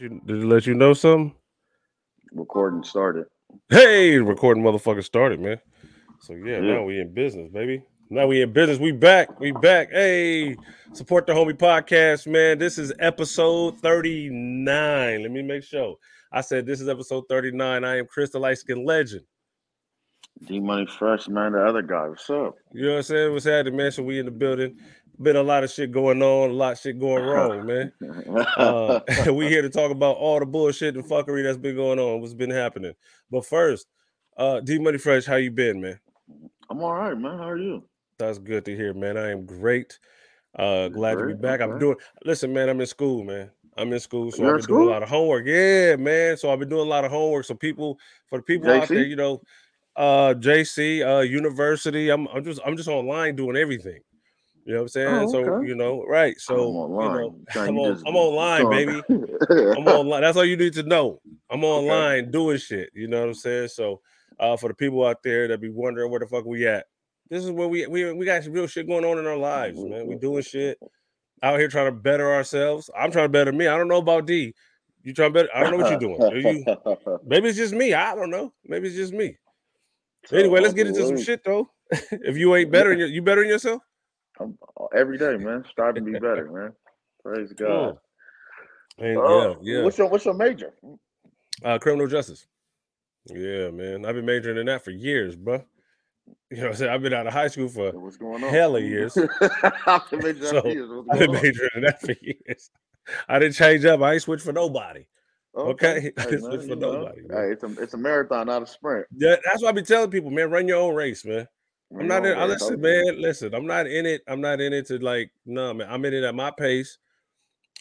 You, did it let you know something? Recording started. Hey, recording motherfucker started, man. So yeah, Yeah. now we in business, baby. Now we in business. We back. We back. Hey, support the homie podcast, man. This is episode 39. Let me make sure. I said this is episode 39. I am Chris the Light Skin Legend. D Money Fresh, man. The other guy. What's up? You know what I'm saying? What's happening, man? So we in the building. Been a lot of shit going on, a lot of shit going wrong, man. Uh, we here to talk about all the bullshit and fuckery that's been going on, what's been happening. But first, uh, D Money Fresh, how you been, man? I'm all right, man. How are you? That's good to hear, man. I am great. Uh, glad to be Great, back. I'm doing. Listen, man, I'm in school, man. I'm in school, so You're I've been doing a lot of homework. Yeah, man. So I've been doing a lot of homework. So people, for the people out there, you know, uh, JC, uh, university. I'm, I'm just, I'm just online doing everything. You know what I'm saying? Oh, So you know, right? So I'm you online. know, I'm on, just- I'm online, baby. I'm online. That's all you need to know. I'm online doing shit. You know what I'm saying? So, uh, for the people out there that be wondering where the fuck we at, this is where we we we got some real shit going on in our lives, man. We doing shit out here trying to better ourselves. I'm trying to better me. I don't know about D. You trying to better? I don't know what you're doing. Are you? Maybe it's just me. I don't know. Maybe it's just me. Anyway, let's get into some shit though. if you ain't better, you better in yourself. I'm- every day, man. Striving to be better, man. Praise God. And Uh, yeah, yeah. What's your What's your major? Uh, criminal justice. Yeah, man. I've been majoring in that for years, bro. You know what I'm saying? I've been out of high school for What's going on? Hella years. I've been majoring So, years. I've been majoring in that for years. I didn't change up. I ain't switch for nobody. okay. Hey, It's man, for nobody. Hey, it's a it's a marathon, not a sprint. Yeah, that's what I be telling people, man. Run your own race, man. I'm not in. I listen, your own race. man. Listen, I'm not in it. I'm not in it to like, no, man. I'm in it at my pace.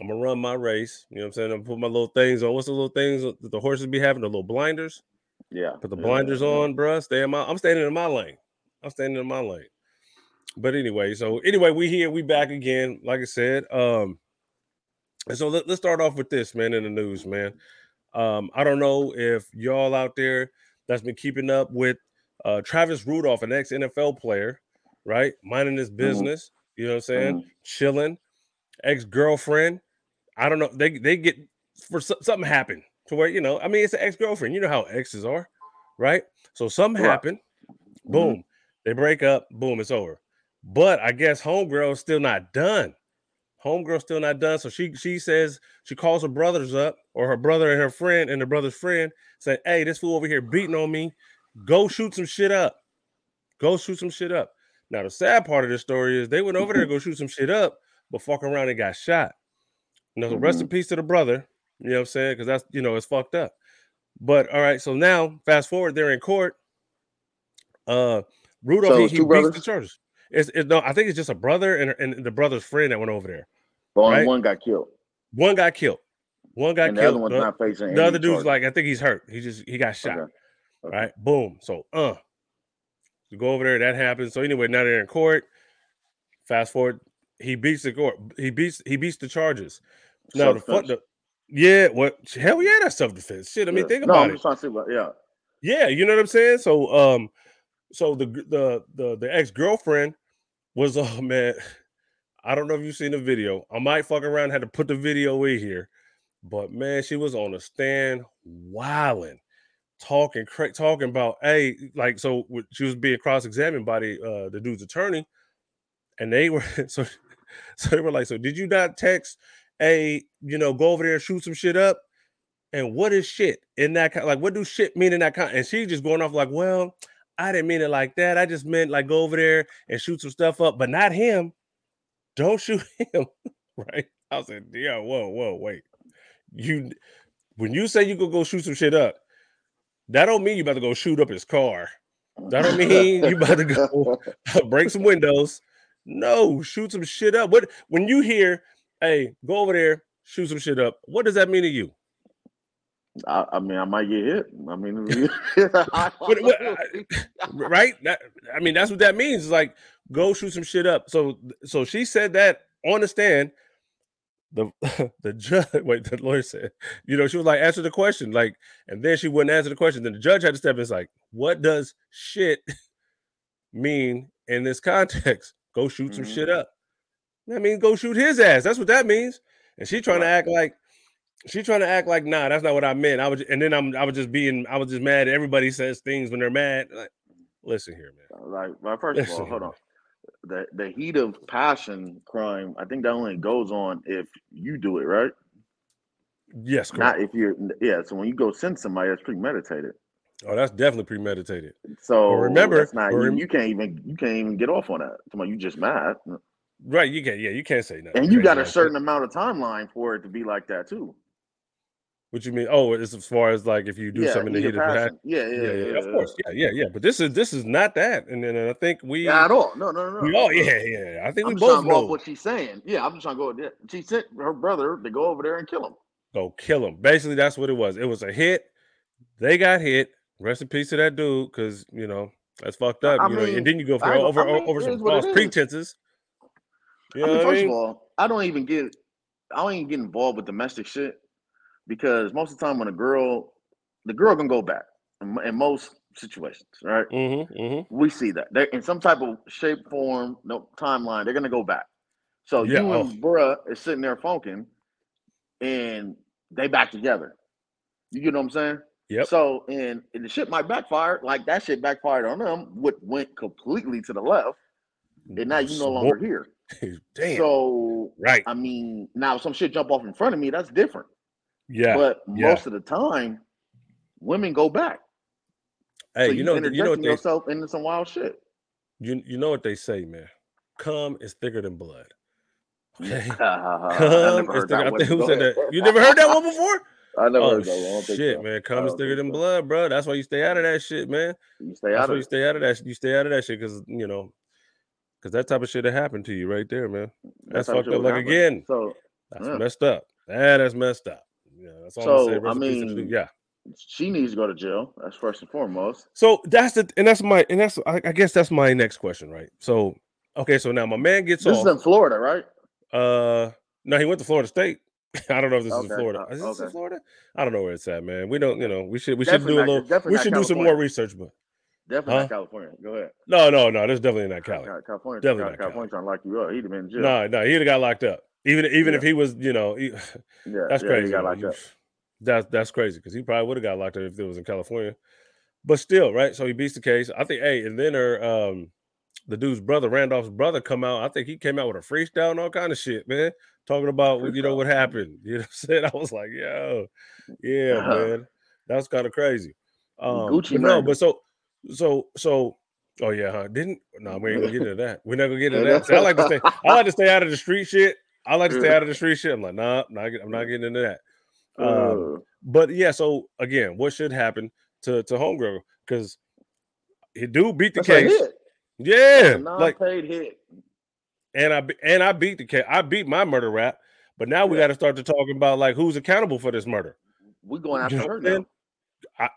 I'm gonna run my race. You know what I'm saying? I'm put my little things on. What's the little things that the horses be having? The little blinders. Yeah. Put the yeah, blinders on, bruh. Stay in my. I'm standing in my lane. I'm standing in my lane. But anyway, so anyway, we here. We back again. Like I said, um, and so let, let's start off with this, man. In the news, man. Um, I don't know if y'all out there that's been keeping up with uh Travis Rudolph, an ex NFL player, right? Minding his business. You know what I'm saying? Mhm. Chilling. Ex girlfriend. I don't know. They they get for something happened to where you know. I mean, it's an ex girlfriend. You know how exes are, right? So something Right. happened. Mhm. Boom. They break up. Boom. It's over. But I guess homegirl is still not done. Homegirl still not done. So she she says she calls her brothers up or her brother and her friend and her brother's friend say, "Hey, this fool over here beating on me. Go shoot some shit up. Go shoot some shit up." Now the sad part of this story is they went over there to go shoot some shit up, but fuck around and got shot. You know, so rest in peace to the brother. You know what I'm saying? Because that's you know it's fucked up. But all right, so now fast forward, they're in court. Uh, Rudolph So he, it's he beats the charges. It's it, no, I think it's just a brother and, and the brother's friend that went over there. Right. one got killed, One got killed. One got and the killed. other one's the, not facing. the other dude's charges. like, I think he's hurt. He just he got shot. Okay. Okay. Right. Boom. So uh you go over there, that happens. So anyway, now they're in court. Fast forward, he beats the court, he beats he beats the charges. Now the fuck the yeah, what hell yeah, that's self-defense. Shit. I mean, Yeah. think no, about I'm it. trying to see what. Yeah. Yeah, you know what I'm saying? So um so the the the the ex-girlfriend was oh man, I don't know if you've seen the video. I might fuck around, had to put the video in here, but man, she was on the stand wilding, talking cra- talking about hey, like so she was being cross-examined by the uh the dude's attorney, and they were so so they were like, so did you not text a you know go over there and shoot some shit up? And what is shit in that kind? Like, what do shit mean in that kind? And she's just going off like, well, I didn't mean it like that. I just meant like go over there and shoot some stuff up, but not him. Don't shoot him, right? I was like, yeah, whoa, whoa, wait. You when you say you could go shoot some shit up, that don't mean you about to go shoot up his car. That don't mean you about to go break some windows. No, shoot some shit up. What when you hear, hey, go over there, shoot some shit up, what does that mean to you? I, I mean, I might get hit. I mean, I What- don't what- uh, right? That, I mean, that's what that means. It's like go shoot some shit up. So, so she said that on the stand. The the judge, wait, the lawyer said, you know, she was like, answer the question, like, and then she wouldn't answer the question. Then the judge had to step in. It's like, what does shit mean in this context? Go shoot some Mhm. shit up. That means go shoot his ass. That's what that means. And she trying to act like she trying to act like nah, that's not what I meant. I was, and then I'm, I was just being, I was just mad. Everybody says things when they're mad. Like, listen here, man. Like, well, first of all, hold on. The the heat of passion crime, I think that only goes on if you do it, right? Yes, correct. Not if you're yeah. So when you go send somebody, that's premeditated. Oh, that's definitely premeditated. So But remember- that's not you, rem- you can't even you can't even get off on that. Come on, you just mad, Right? You can't. Yeah, you can't say nothing. and you crazy got a certain amount of timeline for it to be like that tee. What you mean? Oh, it's as far as like if you do yeah, something in the heat of passion. passion. Yeah, yeah, Yeah, yeah, of course. Yeah, yeah, yeah. But this is this is not that. And then I think we, Yeah, at all. No, no, no. we all, yeah, yeah. I think I'm we both to know. what she's saying. Yeah, I'm just trying to go. yeah, She sent her brother to go over there and kill him. Go kill him. Basically, that's what it was. It was a hit. They got hit. Rest in peace to that dude, because you know that's fucked up. I you know, and then you go for over I mean, over some is what it false pretenses. You I mean, first mean? of all, I don't even get I don't even get involved with domestic shit because most of the time when a girl, the girl can go back in, in most situations, right? Mm-hmm, mm-hmm. We see that they're in some type of shape, form, no timeline. They're gonna go back. So Yeah, you oh. and bruh is sitting there funking, and they back together. You get what I'm saying? Yep. So and, and the shit might backfire, like that shit backfired on them, what went completely to the left, and now you no longer here. Damn. So right. I mean, now if some shit jump off in front of me, that's different. Yeah. But yeah. most of the time, women go back. hey, so you know, you know what they, yourself into some wild shit. you, you know what they say, man. Cum is thicker than blood. Okay. Cum is thicker. One. who said that? You never heard that one before? I never Oh heard that one. I don't think shit, so. man! Cum is thicker than so. blood, bro. That's why you stay out of that shit, man. You stay That's out of you stay out of that. You stay out of that shit because you know, because that type of shit that happened to you right there, man. That's how fucked up. Like happening. again, So that's Yeah. messed up. That is messed up. Yeah, that's all I'm So, saying. I Rest in peace to the dude. mean- yeah. she needs to go to jail. That's first and foremost. So that's the and that's my and that's I, I guess that's my next question, right? So okay, so now my man gets This off. is in Florida, right? Uh, no, he went to Florida State. I don't know if this is in Florida. uh, Is this in. Florida? I don't know where it's at, man. We don't, you know, we should we Definitely should do a little. We not should do some more research, but Definitely Huh? not California. Go ahead. no, no, no, that's definitely not Cali. California, Definitely Cal- not California trying to lock you up. He'd have been in jail. No, no, he'd have got locked up. Even even if he was, you know, he, yeah, that's yeah, crazy. He got locked You- up. That's that's crazy because he probably would have got locked up if it was in California. But still, right? So he beats the case. I think, hey, and then her, um, the dude's brother, Rudolph's brother, come out. I think he came out with a freestyle and all kind of shit, man. Talking about you know what happened. You know what I'm saying? I was like, yo, yeah, Uh-huh. man. That's kind of crazy. Um, Gucci but no, but so so so oh yeah, huh? Didn't no, we ain't gonna get into that. We're not gonna get into that. See, I like to stay, I like to stay out of the street shit. I like to stay out of the street shit. I'm like, nah, not, I'm not getting into that. Um, Uh, but yeah, so again, what should happen to to Homegirl? Because he do beat the case. Yeah, like non-paid hit. and I and I beat the case. I beat my murder rap, but now we Yeah. got to start to talking about like who's accountable for this murder. We're going You after know her I'm now. I,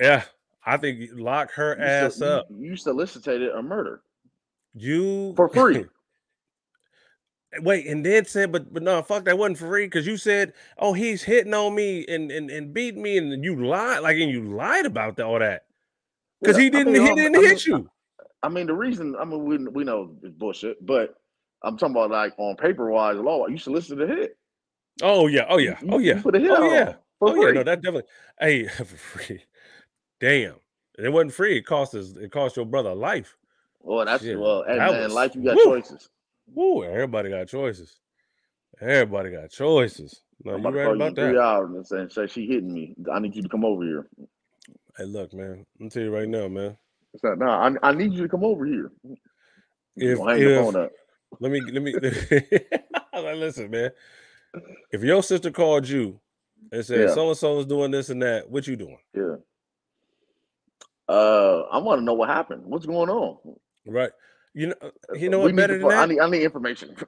yeah, I think you lock her You ass you- up. You, solicited a murder You for free. Wait, and then said, but but no, fuck that wasn't for free because you said, oh, he's hitting on me and and and beating me, and you lied, like, and you lied about all that because Yeah, he didn't mean, he didn't I mean, hit you. I mean, the reason I mean we we know it's bullshit, but I'm talking about like on paper wise, law. You solicited a hit. Oh yeah, oh yeah, oh yeah, put a hit oh yeah, for oh yeah. No, that definitely. Hey, for free. Damn, and it wasn't free. It cost us. It cost your brother life. well, that's Shit, well, and that man, was- life you got woo. choices. Woo! Everybody got choices. Everybody got choices. No, I'm you about right call you about in three that. hours and say, she hitting me. I need you to come over here. Hey, look, man. I'm tell you right now, man. It's like, nah, I, I need you to come over here. If- if-. Let me let me listen, man. If your sister called you and said so and so is doing this and that, what you doing? Yeah. Uh, I want to know what happened. What's going on? Right. You know, you uh, know what better to than fi- I that? need I need information.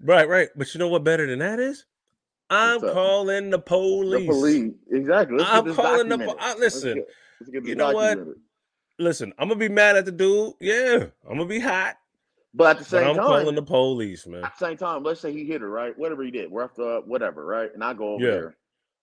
Right, right. But you know what better than that is? I'm calling the police. the police. Exactly. Let's I'm get calling the po- documented. I- Let's listen, get- let's get you this know what? Listen, I'm gonna be mad at the dude. Yeah, I'm gonna be hot. But at the same I'm time, calling the police, man. at the same time, let's say he hit her, right? Whatever he did, up, uh, whatever, right? And I go over Yeah. there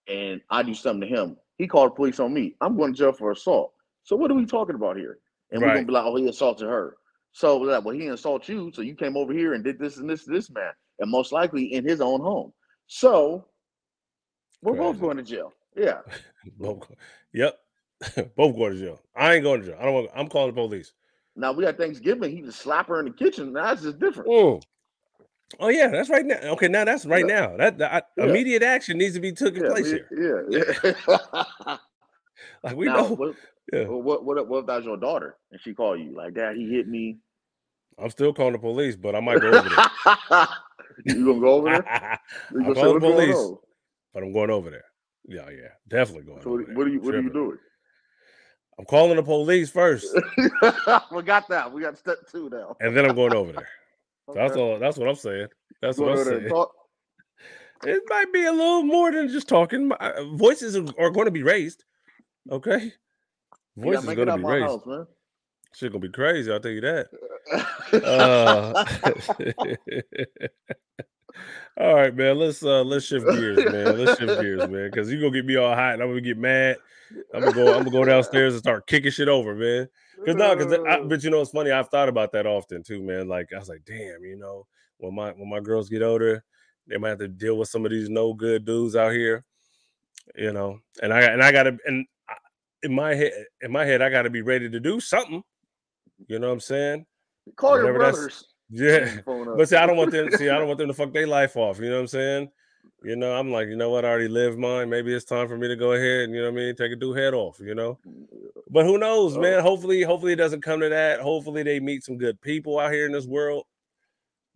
and I do something to him. He called the police on me. I'm going to jail for assault. So what are we talking about here? And we're gonna be like, oh, he assaulted her. So we're well, he didn't you, so you came over here and did this and this to this man, and most likely in his own home. So We're both going to jail. Yeah. both. Yep. both going to jail. I ain't going to jail. I don't want. I'm calling the police. Now we got Thanksgiving. He just slap her in the kitchen. That's just different. Mm. Oh yeah, that's right now. Okay, now that's right yeah. now. That, that yeah. immediate action needs to be taking yeah, place here. Yeah, yeah. like we now, know. What, yeah. what, what, what if that's your daughter and she call you like, Dad, he hit me. I'm still calling the police, but I might go over there. you gonna go over there? You gonna call the police, but I'm going over there. Yeah, yeah, definitely going. So what, what are you What are you doing? I'm calling the police first. we got that. We got step two now. and then I'm going over there. okay. That's all. That's what I'm saying. That's what I'm saying. It might be a little more than just talking. Uh, voices are going to be raised. Okay, voices yeah, going to be raised. House, man. Shit gonna be crazy. I'll tell you that. uh, all right, man. Let's uh let's shift gears, man. Let's shift gears, man. Cause you gonna get me all hot and I'm gonna get mad. I'm gonna go, I'm gonna go downstairs and start kicking shit over, man. Cause no, cause I, but you know it's funny, I've thought about that often too, man. Like I was like, damn, you know, when my when my girls get older, they might have to deal with some of these no good dudes out here, you know. And I and I gotta and in my head, in my head, I gotta be ready to do something. You know what I'm saying? Call Whatever your brothers. Yeah, but see, I don't want them. See, I don't want them to fuck their life off. You know what I'm saying? You know, I'm like, you know what? I already lived mine. Maybe it's time for me to go ahead and you know what I mean, take a dude head off. You know, but who knows, oh. man? Hopefully, hopefully it doesn't come to that. Hopefully, they meet some good people out here in this world.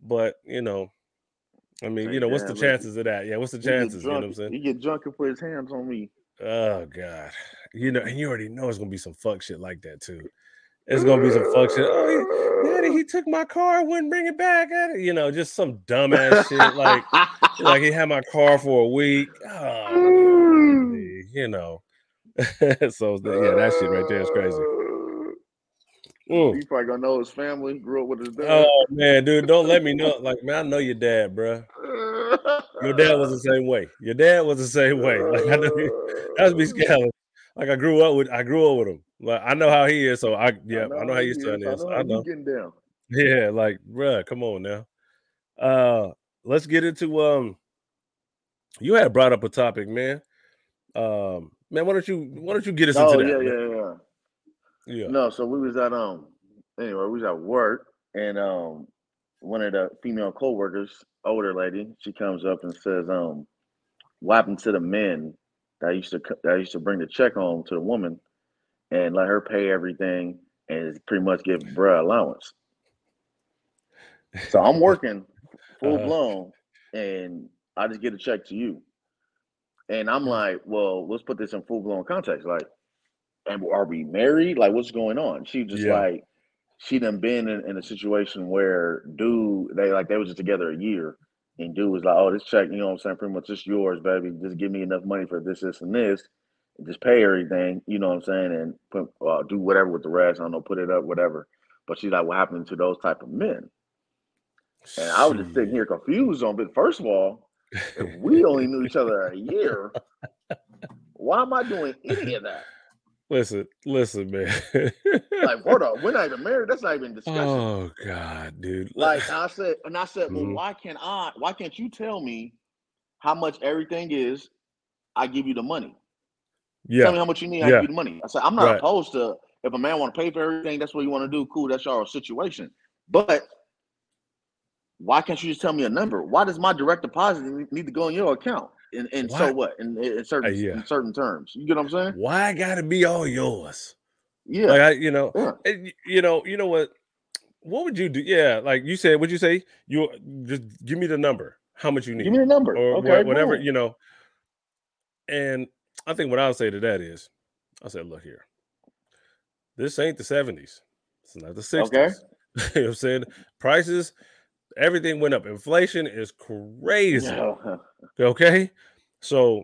But you know, I mean, you know, what's the chances of that? Yeah, what's the chances? You know what I'm saying? He get drunk and put his hands on me. Oh God, you know, and you already know it's gonna be some fuck shit like that too. It's gonna be some fuck shit. Oh, he, daddy, he took my car, wouldn't bring it back. You know, just some dumbass shit. Like, like he had my car for a week. Oh, you know. so yeah, that shit right there is crazy. Mm. He probably gonna know his family. Grew up with his dad. Oh man, dude, don't let me know. Like, man, I know your dad, bro. Your dad was the same way. Your dad was the same way. Like, I know that was me scary. Like I grew up with, I grew up with him. Like I know how he is, so I yeah, I know, I know how your son is. I know. I know. Getting down. Yeah, like bruh, come on now. Uh let's get into um you had brought up a topic, man. Um man, why don't you why don't you get us oh, into yeah, that? Yeah, yeah, yeah. No, so we was at um anyway, we was at work and um one of the female co-workers, older lady, she comes up and says, um, what happened to the men that used to that used to bring the check home to the woman and let her pay everything and pretty much give bruh allowance. So I'm working full uh-huh. blown and I just get a check to you. And I'm like, well, let's put this in full blown context. Like, and are we married? Like, what's going on? She just yeah. like, she done been in, in, a situation where dude, they like they was just together a year, and dude was like, oh, this check, you know what I'm saying? Pretty much just yours, baby. Just give me enough money for this, this, and this just pay everything, you know what I'm saying, and put, uh, do whatever with the rest. I don't know, put it up, whatever. But she's like, what happened to those type of men? And I was just sitting here confused on. But first of all, if we only knew each other a year, why am I doing any of that? Listen, listen, man. like, hold on, we're not even married. That's not even discussion. Oh God, dude. Like I said, and I said, well, mm-hmm. why can't I? Why can't you tell me how much everything is? I give you the money. Yeah. Tell me how much you need. I yeah. give you the money. I said, I'm not right. opposed to if a man want to pay for everything, that's what you want to do. Cool, that's your situation. But why can't you just tell me a number? Why does my direct deposit need to go in your account? And, and so what? In, in certain uh, yeah. in certain terms, you get what I'm saying? Why I gotta be all yours? Yeah, like I, you know, yeah. and, you know, you know what? What would you do? Yeah, like you said, would you say? You just give me the number. How much you need? Give me the number, or okay, whatever you know. And I think what I'll say to that is, I said, look here, this ain't the 70s. It's not the 60s. Okay. you know what I'm saying? Prices, everything went up. Inflation is crazy. No. Okay. So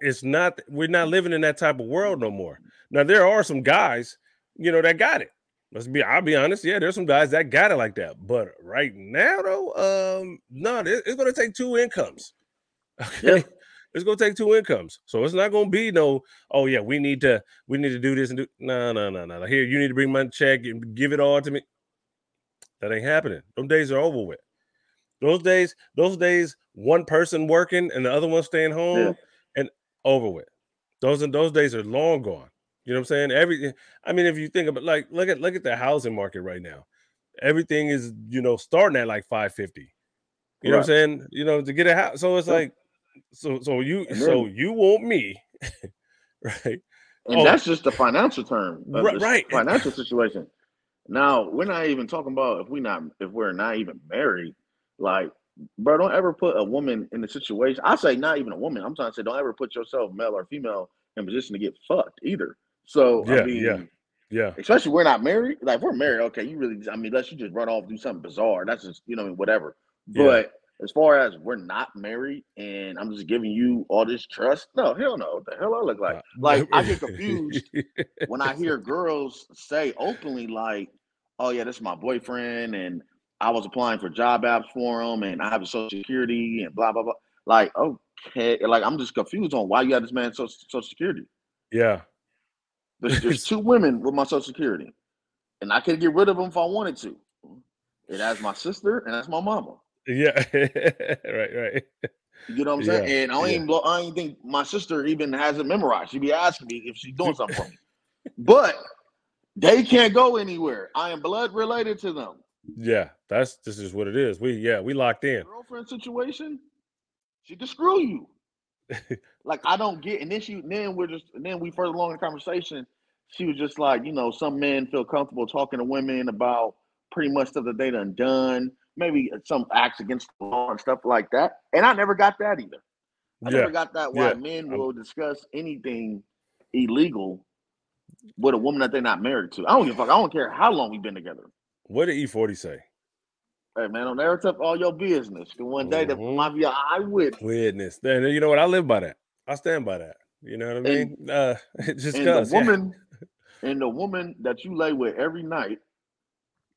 it's not, we're not living in that type of world no more. Now, there are some guys, you know, that got it. Let's be, I'll be honest. Yeah, there's some guys that got it like that. But right now, though, um, no, it's going to take two incomes. Okay. It's gonna take two incomes. So it's not gonna be no, oh yeah, we need to we need to do this and do no, no, no, no. Here, you need to bring my check and give it all to me. That ain't happening. Those days are over with. Those days, those days, one person working and the other one staying home. Yeah. And over with. Those and those days are long gone. You know what I'm saying? Every I mean, if you think about like look at look at the housing market right now. Everything is, you know, starting at like 550. You right. know what I'm saying? You know, to get a house. So it's like so so you then, so you want me, right? And oh, that's just the financial term. Right, right. Financial situation. Now, we're not even talking about if we not if we're not even married, like bro, don't ever put a woman in a situation. I say not even a woman. I'm trying to say don't ever put yourself, male or female, in position to get fucked either. So yeah, I mean, yeah, yeah. Especially we're not married. Like we're married, okay, you really. I mean, unless you just run off do something bizarre. That's just you know whatever. But as far as we're not married and I'm just giving you all this trust, no, hell no. What the hell I look like? Uh, like I get confused when I hear girls say openly, like, "Oh yeah, this is my boyfriend," and I was applying for job apps for them, and I have a social security and blah blah blah. Like, okay, like I'm just confused on why you have this man social, social security. Yeah, there's, there's two women with my social security, and I could get rid of them if I wanted to. It has my sister and that's my mama. Yeah, right, right. You know what I'm saying? Yeah, and I don't yeah. even I don't even think my sister even has it memorized. She'd be asking me if she's doing something for me. But they can't go anywhere. I am blood related to them. Yeah, that's this is what it is. We yeah, we locked in. Girlfriend situation, she can screw you. like I don't get, and then she then we're just then we further along in the conversation. She was just like, you know, some men feel comfortable talking to women about pretty much stuff that they done done, maybe some acts against the law and stuff like that. And I never got that either. I yeah. never got that why yeah. men will discuss anything illegal with a woman that they're not married to. I don't give a fuck. I don't care how long we've been together. What did E-40 say? Hey man, don't ever tell all your business. The one day mm-hmm. that might be an eyewitness. Witness. Then you know what? I live by that. I stand by that. You know what I mean? And, uh, just and the woman yeah. and the woman that you lay with every night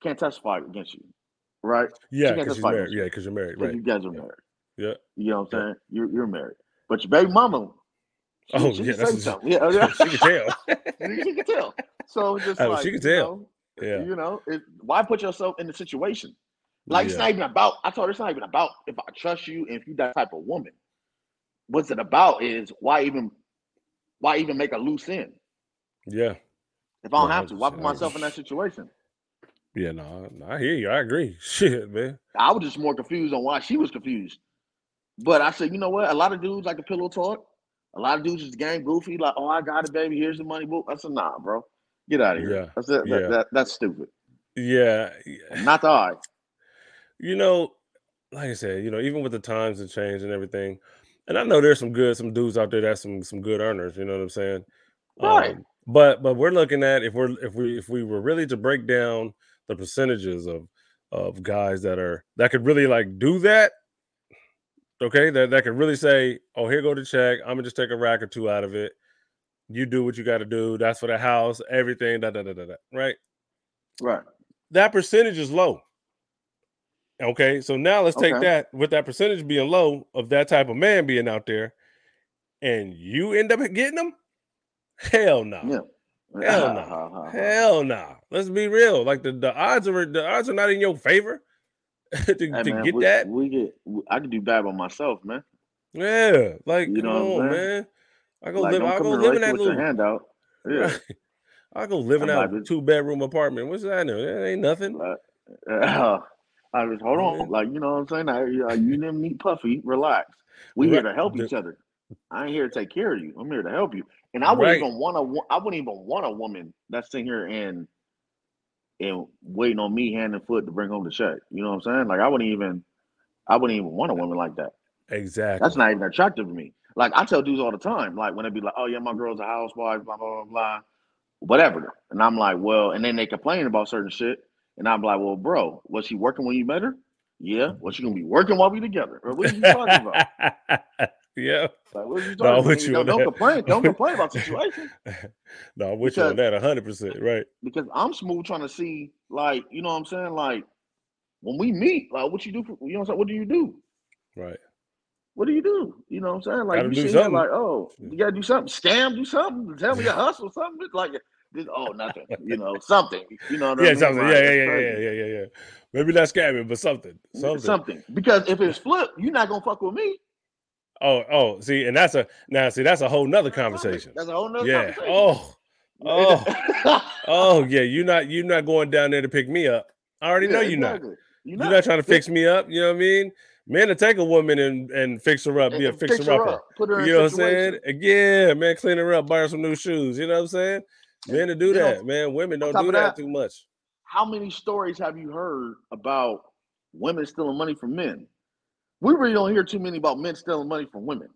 can't testify against you, right? Yeah, because you're married. Yeah, because you're married. Right. You guys are married. Yeah. You know what I'm saying? You're you're married, but your baby mama. She, oh she yeah, that's something. Yeah, she can tell. she can tell. So just oh, like she can tell. You know, yeah. You know, it, why put yourself in the situation? Like yeah. it's not even about. I told her it's not even about if I trust you and if you that type of woman. What's it about is why even why even make a loose end? Yeah. If I don't have to, why put myself in that situation? Yeah, no, no, I hear you. I agree. Shit, man. I was just more confused on why she was confused. But I said, you know what? A lot of dudes like a pillow talk. A lot of dudes just game goofy, like, oh, I got it, baby. Here's the money. Book. I said, nah, bro. Get out of here. Yeah. That's it. Yeah. That, that, that's stupid. Yeah. Not the eye. You know, like I said, you know, even with the times and change and everything, and I know there's some good, some dudes out there that's some some good earners. You know what I'm saying? Right. Um, but but we're looking at if we're if we if we were really to break down the percentages of of guys that are that could really like do that. Okay, that that could really say, "Oh, here go the check. I'm gonna just take a rack or two out of it. You do what you got to do. That's for the house, everything." Da da da da da. Right. Right. That percentage is low. Okay, so now let's take that with that percentage being low of that type of man being out there, and you end up getting them. Hell no. Yeah. Hell no. Hell no. Let's be real. Like the, the odds are the odds are not in your favor to, hey, to man, get we, that. We get. I can do bad by myself, man. Yeah, like you know, on, man. I go like, live. I go live in that little handout. Yeah. I go live in that two bedroom apartment. What's that? That ain't nothing. Uh, I just hold on, like you know what I'm saying. I, uh, you didn't meet Puffy. Relax. We right. here to help each other. I ain't here to take care of you. I'm here to help you. And I wouldn't right. even want a. I wouldn't even want a woman that's sitting here and and waiting on me hand and foot to bring home the check. You know what I'm saying? Like I wouldn't even. I wouldn't even want a woman like that. Exactly. That's not even attractive to me. Like I tell dudes all the time, like when they be like, "Oh yeah, my girl's a housewife," blah blah blah blah, whatever. And I'm like, well, and then they complain about certain shit. And I'm like, well, bro, was she working when you met her? Yeah. Was she gonna be working while we together? Or what are you talking about? yeah. Like, what are you talking no, about? You don't, don't complain. Don't complain about situation. no, I'm with because, you on that 100 percent right. Because I'm smooth trying to see, like, you know what I'm saying? Like, when we meet, like what you do for you know what I'm saying? What do you do? Right. What do you do? You know what I'm saying? Like gotta you see like, oh, you gotta do something, scam, do something, tell me a hustle, something. like this, oh, nothing. You know, something. You know yeah, I mean? something. yeah, yeah, yeah, yeah, yeah, yeah, yeah. Maybe not scamming, but something. Something. Something. Because if it's flip, you're not gonna fuck with me. Oh, oh, see, and that's a now see that's a whole nother conversation. That's a whole nother yeah. Oh, oh, oh, oh, yeah. You're not you're not going down there to pick me up. I already yeah, know you're exactly. not. You're not. you're not. trying to fix me up. You know what I mean? Man, to take a woman and, and fix her up, be a fixer fix upper. Put her you know what I'm saying? Yeah, man, clean her up, buy her some new shoes. You know what I'm saying? Men to do you that, know, man. Women don't do that, that too much. How many stories have you heard about women stealing money from men? We really don't hear too many about men stealing money from women.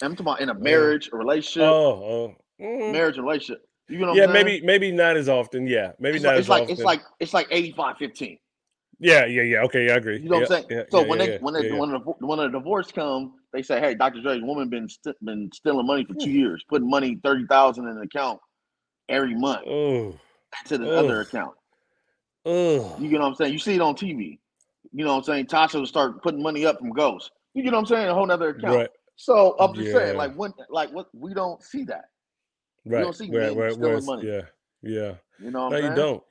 I'm talking about in a marriage, a relationship. Oh, oh. Mm-hmm. marriage, relationship. You know yeah, maybe maybe not as often. Yeah, maybe it's not like, as it's like, often. It's like it's like 85 15. Yeah, yeah, yeah. Okay, yeah, I agree. You know yeah, what I'm saying? Yeah, so yeah, when they when they when, the, when a divorce come, they say, "Hey, Dr. Dre's woman been st- been stealing money for hmm. two years, putting money thirty thousand in an account every month oh. to the oh. other account." Oh. You get what I'm saying? You see it on TV. You know what I'm saying? Tasha will start putting money up from Ghost. You get what I'm saying? A whole nother account. Right. So I'm just saying, like when, like what we don't see that. Right. We don't see right, men right, stealing money. Yeah. Yeah. You know, no, you don't.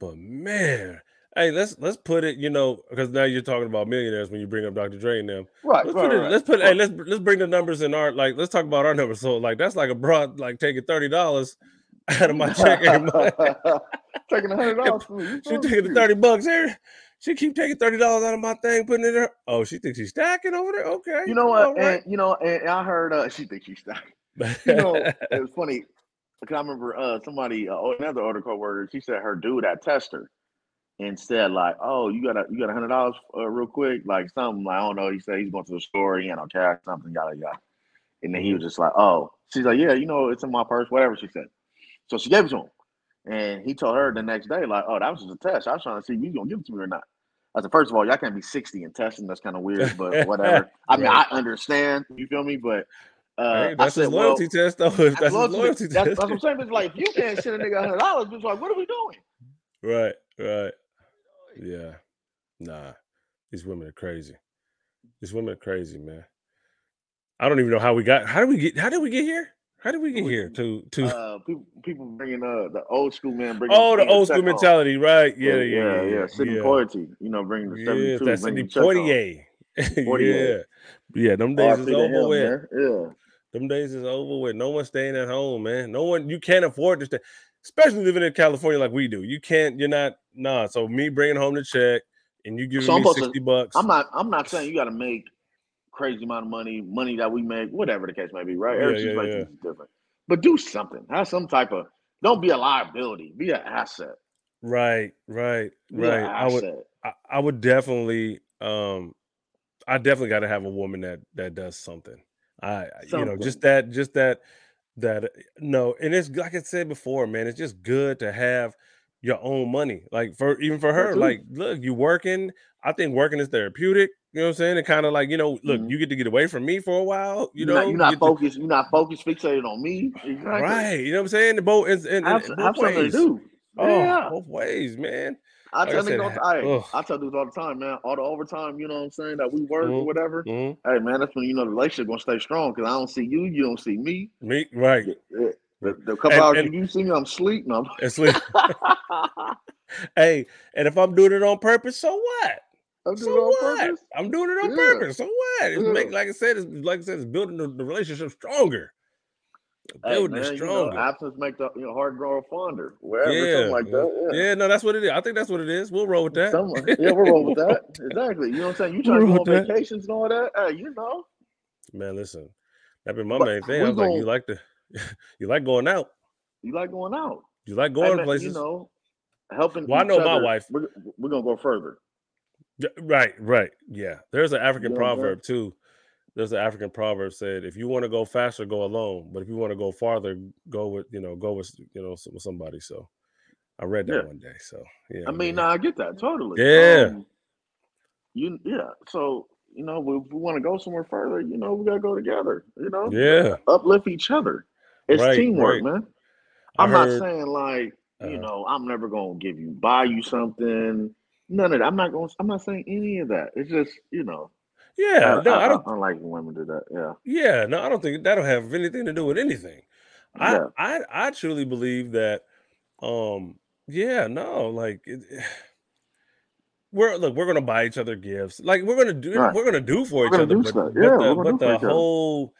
But man, hey, let's let's put it. You know, because now you're talking about millionaires when you bring up Dr. Dre and them. Right. Let's right, put it. right. Let's put. Hey, let's let's bring the numbers in our like. Let's talk about our numbers. So like that's like a broad like taking thirty dollars out of my check every month. taking a hundred dollars from me. She taking the thirty bucks here. She keep taking thirty dollars out of my thing, putting it in her. Oh, she thinks she's stacking over there. Okay. You know what? Right. And you know, and I heard uh, she thinks she's stacking. You know, it was funny because I remember uh, somebody, uh, another order co-worker, she said her dude had tester and said like, "Oh, you got a you got a hundred dollars uh, real quick, like something like I don't know." He said he's going to the store, he had no cash, something, yada yada. And then he was just like, "Oh," she's like, "Yeah, you know, it's in my purse, whatever." She said. So she gave it to him, and he told her the next day, like, "Oh, that was just a test. I was trying to see if you gonna give it to me or not." I said, first of all, y'all can't be 60 and testing. That's kind of weird, but whatever. I mean, I understand. You feel me? But uh, hey, that's said, his loyalty well, test, though. If that's, loyalty, loyalty that's, that's, what I'm saying. It's like if you can't send a nigga hundred dollars, it's like, what are we doing? Right, right. Yeah. Nah. These women are crazy. These women are crazy, man. I don't even know how we got. How did we get? How did we get here? How did we get here? To to uh, people, people bringing uh the old school man bringing. Oh, the old school mentality, right? Yeah, yeah, yeah. yeah, yeah. Sidney yeah. Poitier, you know, bringing the seventy two. That's Sidney Poitier. yeah, yeah. Them days is over with. Yeah, them days is over with. No one staying at home, man. No one. You can't afford to stay, especially living in California like we do. You can't. You're not. Nah. So me bringing home the check and you giving so me sixty to, bucks. I'm not. I'm not saying you got to make crazy amount of money, money that we make, whatever the case may be, right? Every yeah, yeah, yeah. is different. But do something. Have some type of don't be a liability. Be an asset. Right, right, be right. I would I, I, would definitely um I definitely gotta have a woman that that does something. I something. you know, just that, just that that no, and it's like I said before, man, it's just good to have your own money. Like for even for her, like look, you working. I think working is therapeutic. You know what I'm saying? And kind of like, you know, look, mm-hmm. you get to get away from me for a while. You you're know, not, you're not focused. To... You're not focused, fixated on me. Exactly. Right. You know what I'm saying? The both and, and, have, both ways. do. Oh, yeah. both ways, man. I tell said, all, I, I tell dudes all the time, man. All the overtime, you know what I'm saying, that we work mm-hmm. or whatever. Mm-hmm. Hey, man, that's when you know the relationship gonna stay strong because I don't see you, you don't see me. Me, right? Yeah, The, the couple and, hours and, you see me, I'm sleeping. I'm asleep. hey, and if I'm doing it on purpose, so what? I'm doing so it on what? purpose. I'm doing it on yeah. purpose. So what? It's yeah. make, like I said, it's like I said, it's building the, the relationship stronger. Hey, building man, it stronger. You know, absence make the you know hard grower fonder. Wherever, yeah. something like that. Yeah. yeah, no, that's what it is. I think that's what it is. We'll roll with that. Someone, yeah, we'll roll with that. Exactly. You know what I'm saying? You trying we'll to go on vacations and all that? Hey, you know. Man, listen, that been my but main thing. I was gonna, like, you like to, you like going out. You like going out. You like going hey, places. You know, helping. Well, I know other, my wife. We're, we're gonna go further. Right, right. Yeah. There's an African you know proverb too. There's an African proverb said, if you want to go faster, go alone. But if you want to go farther, go with, you know, go with, you know, with somebody. So I read that yeah. one day. So yeah. I mean, no, I get that totally. Yeah. Um, you yeah. So, you know, if we want to go somewhere further, you know, we gotta go together, you know, yeah, uplift each other. It's right, teamwork, right. man. I'm heard, not saying like, you uh, know, I'm never gonna give you buy you something None of that. I'm not going. I'm not saying any of that. It's just you know. Yeah, I, no, I, I don't. I like women do that. Yeah. Yeah, no, I don't think that'll have anything to do with anything. Yeah. I, I, I truly believe that. Um. Yeah. No. Like. It, we're look, we're gonna buy each other gifts. Like we're gonna do, right. we're gonna do for we're each other. But, but, yeah, the, but the whole,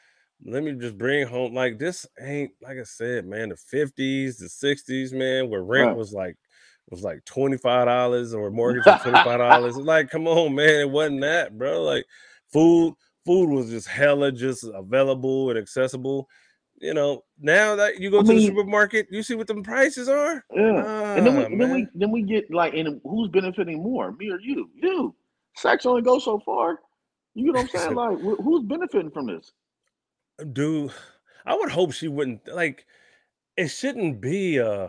let me just bring home like this ain't like I said, man. The fifties, the sixties, man, where rent right. was like was like twenty five dollars or mortgage five dollars. like, come on, man, it wasn't that, bro. Like food, food was just hella just available and accessible you know, now that you go I to mean, the supermarket, you see what the prices are. Yeah, ah, and then we, then we then we get like, and who's benefiting more, me or you? You. Sex only goes so far. You know what I'm saying? like, who's benefiting from this? Dude, I would hope she wouldn't like. It shouldn't be. Uh,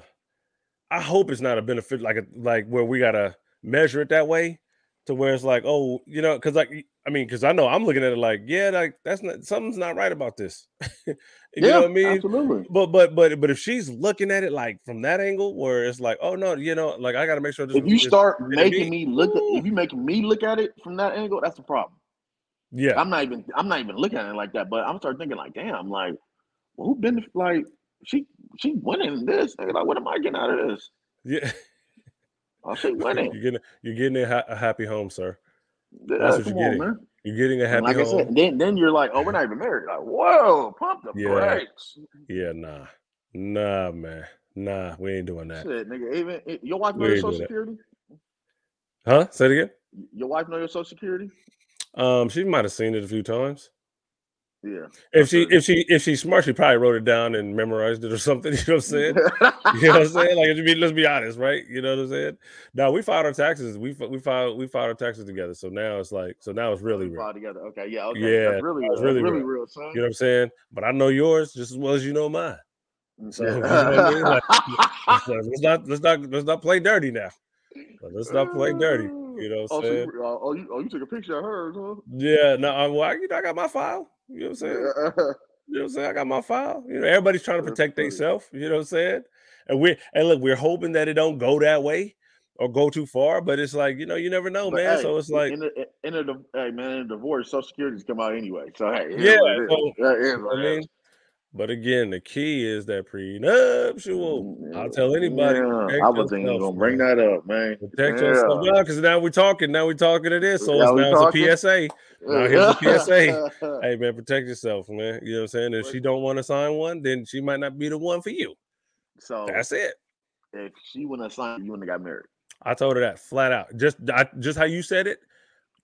I hope it's not a benefit like a like where we gotta measure it that way, to where it's like, oh, you know, because like I mean, because I know I'm looking at it like, yeah, like that's not something's not right about this. you yeah, know what I mean? Absolutely. But but but but if she's looking at it like from that angle, where it's like, oh no, you know, like I got to make sure. This, if you start making me look, at, if you making me look at it from that angle, that's the problem. Yeah, I'm not even I'm not even looking at it like that. But I'm start thinking like, damn, like, well, who been like she she winning this? Like, what am I getting out of this? Yeah. Oh, she winning. you're getting you're getting a, ha- a happy home, sir. That's what you're getting. On, you're getting a happy like home. I said, then then you're like, oh, we're not even married. Like, whoa, pump the yeah. brakes. Yeah, nah, nah, man, nah, we ain't doing that. Shit, nigga, even eh, your wife know your social security. Huh? Say it again. Your wife know your social security. Um, she might have seen it a few times. Yeah. If she if she if she's smart, she probably wrote it down and memorized it or something. You know what I'm saying? you know what I'm saying? Like be, let's be honest, right? You know what I'm saying? Now we filed our taxes. We we filed we filed our taxes together. So now it's like so now it's really real. Filed together. Okay. Yeah. Okay. Yeah. That's really real. really, really real. son. You know what I'm saying? But I know yours just as well as you know mine. So you know I mean? like, let's, let's, not let's not let's not play dirty now. Let's not play dirty. You know what I'm oh, saying? So, uh, oh, you, oh, you took a picture of hers, huh? Yeah. No, I'm, well, I, I got my file. You know what I'm saying? you know what I'm saying? I got my file. You know, everybody's trying to protect themselves. You know what I'm saying? And we're and look, we're hoping that it don't go that way or go too far. But it's like you know, you never know, but man. Hey, so it's like in a, in hey man, in a divorce, Social Security's come out anyway. So hey, yeah, so, I mean, but again, the key is that prenuptial. I'll tell anybody. Yeah, I was even gonna bring that up, man. Protect yeah. yourself, because now we're talking. Now we're talking to this. So now, now it's a PSA. Now here's a PSA. hey man, protect yourself, man. You know what I'm saying? If she don't want to sign one, then she might not be the one for you. So that's it. If she wouldn't have signed, you wouldn't have got married. I told her that flat out. Just I, just how you said it.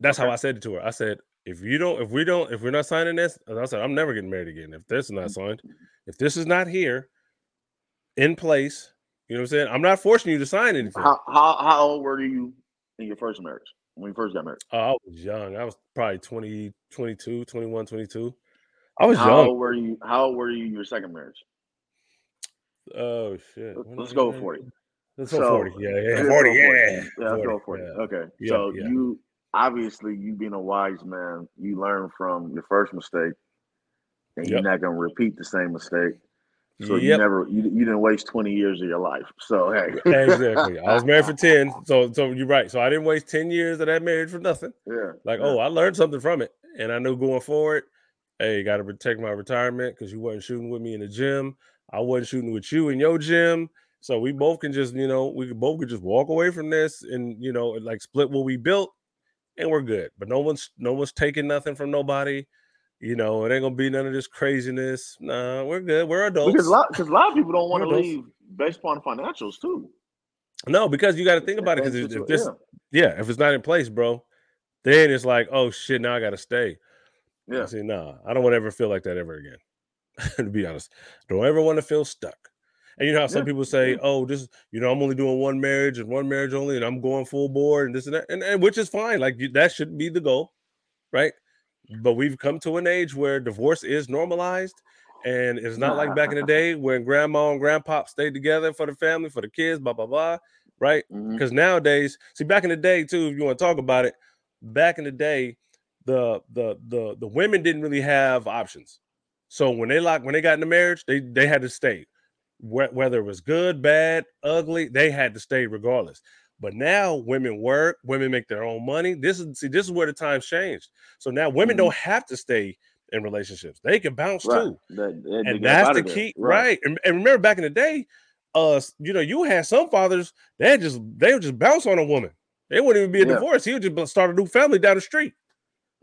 That's okay. how I said it to her. I said, if you don't, if we don't, if we're not signing this, as I said, I'm never getting married again. If this is not mm-hmm. signed, if this is not here in place, you know what I'm saying? I'm not forcing you to sign anything. How how, how old were you in your first marriage? When you first got married? Oh, I was young. I was probably 20, 22, 21, 22. I was how young. Old were you? How old were you in your second marriage? Oh shit. Let's go 40. Let's go so, 40. Yeah, yeah. 40, yeah. Yeah, let's go 40. Yeah. Okay. Yeah, so yeah. you obviously you being a wise man, you learn from your first mistake, and yep. you're not gonna repeat the same mistake. So yep. you never you, you didn't waste 20 years of your life. So hey. exactly. I was married for 10. So so you're right. So I didn't waste 10 years of that marriage for nothing. Yeah. Like, yeah. oh, I learned something from it. And I knew going forward, hey, gotta protect my retirement because you wasn't shooting with me in the gym. I wasn't shooting with you in your gym. So we both can just, you know, we both could just walk away from this and you know, like split what we built and we're good. But no one's no one's taking nothing from nobody. You know, it ain't gonna be none of this craziness. Nah, we're good. We're adults. Because a lot, because a lot of people don't want to leave based upon financials too. No, because you got to think about it. Because if, this, yeah. yeah, if it's not in place, bro, then it's like, oh shit, now I got to stay. Yeah. See, nah, I don't want to ever feel like that ever again. to be honest, don't ever want to feel stuck. And you know how some yeah. people say, "Oh, this, you know, I'm only doing one marriage and one marriage only, and I'm going full board and this and that," and, and which is fine. Like that should be the goal, right? But we've come to an age where divorce is normalized, and it's not like back in the day when grandma and grandpa stayed together for the family, for the kids, blah blah blah, right? Because mm-hmm. nowadays, see, back in the day too, if you want to talk about it, back in the day, the the the the women didn't really have options. So when they like when they got into marriage, they they had to stay whether it was good, bad, ugly, they had to stay regardless. But now women work, women make their own money. This is see, this is where the times changed. So now women mm-hmm. don't have to stay in relationships; they can bounce right. too, that, that, and that's the key, right? right. And, and, remember, back in the day, uh, you know, you had some fathers they just they would just bounce on a woman. They wouldn't even be a yeah. divorce. He would just start a new family down the street.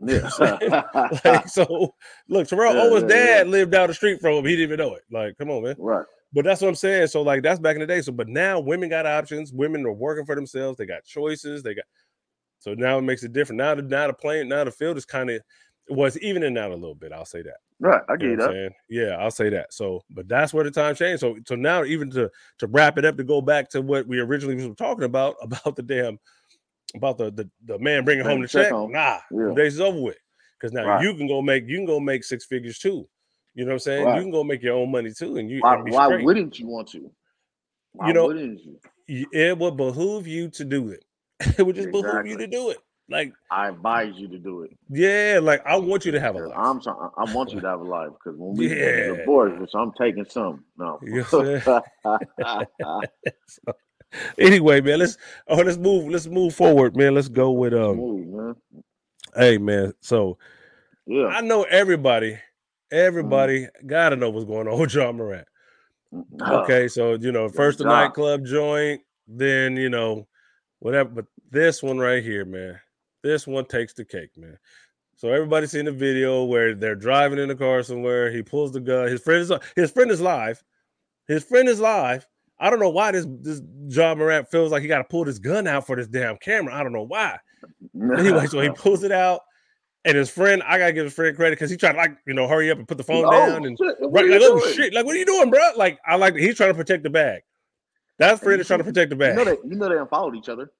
Yeah. like, so look, Terrell yeah, Owens' yeah, dad lived down the street from him. He didn't even know it. Like, come on, man. Right. But that's what I'm saying. So, like, that's back in the day. So, but now women got options. Women are working for themselves. They got choices. They got so now it makes it different. Now the now the playing now the field is kind of was evening out a little bit. I'll say that. Right, I get you know that. Yeah, I'll say that. So, but that's where the time changed. So, so now even to to wrap it up to go back to what we originally were talking about about the damn about the the, the man bringing home the check. Home. Nah, yeah. days is over with. Because now right. you can go make you can go make six figures too. You know what I'm saying? Right. You can go make your own money too, and you. Why, and why wouldn't you want to? Why you know, you? it would behoove you to do it. it would just exactly. behoove you to do it. Like I advise you to do it. Yeah, like I want you to have a life. I'm sorry, I want you to have a life because when we yeah. divorce, which I'm taking some. No. Yes, so, anyway, man, let's oh let's move let's move forward, man. Let's go with um. Move, man. Hey man, so yeah, I know everybody, everybody mm. gotta know what's going on with Ja Morant. Okay, so you know, first the nightclub joint, then you know, whatever. But this one right here, man, this one takes the cake, man. So everybody's seen the video where they're driving in the car somewhere. He pulls the gun. His friend is his friend is live. His friend is live. I don't know why this this Ja Morant feels like he got to pull this gun out for this damn camera. I don't know why. anyway, so he pulls it out, and his friend, I gotta give his friend credit because he tried to like you know hurry up and put the phone oh, down and right, like oh shit, like what are you doing, bro? Like I like he's trying to protect the bag. That friend is trying to protect the bag. You know they you know they followed each other.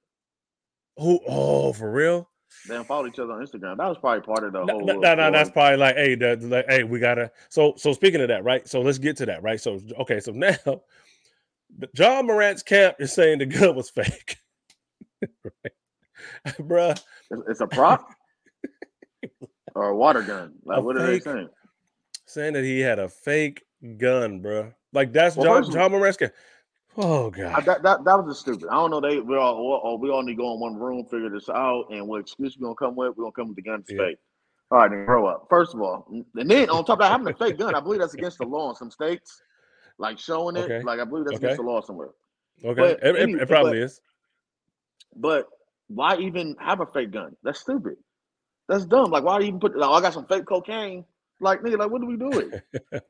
Who? Oh, for real? They followed each other on Instagram. That was probably part of the no, whole. No, no, no, that's probably like, hey, the, like, hey, we gotta. So, so speaking of that, right? So let's get to that, right? So, okay, so now, Ja Morant's camp is saying the gun was fake, right? bruh. It's a prop or a water gun. Like, a what fake, are they saying? Saying that he had a fake gun, bro. Like that's well, Ja Morant's camp. Oh god, that, that that was just stupid. I don't know. They we all oh, we all need to go in one room, figure this out, and what excuse we gonna come with? We're gonna come with the gun to yeah. All right, then grow up. First of all, and then on top of that, having a fake gun, I believe that's against the law in some states. Like showing it, okay. like I believe that's okay. against the law somewhere. Okay, it, it, probably but, is. But why even have a fake gun? That's stupid. That's dumb. Like why do you even put? Like, oh, I got some fake cocaine. Like nigga, like what are we doing?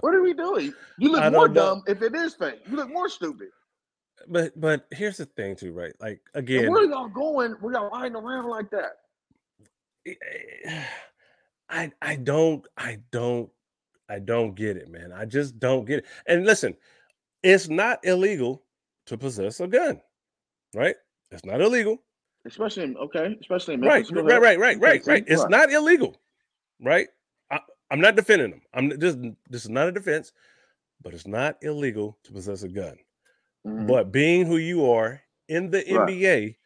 what are we doing? You look more dumb if it is fake. You look more stupid. But but here's the thing too, right? Like again, and where y'all going? We y'all riding around like that? Eh, eh, I I don't I don't I don't get it, man. I just don't get it. And listen, it's not illegal to possess a gun, right? It's not illegal. Especially in, okay, especially in right, right, right, right, right, right. It's not illegal right? I, am not defending them. I'm just this is not a defense, but it's not illegal to possess a gun. Mm-hmm. But being who you are in the right. NBA,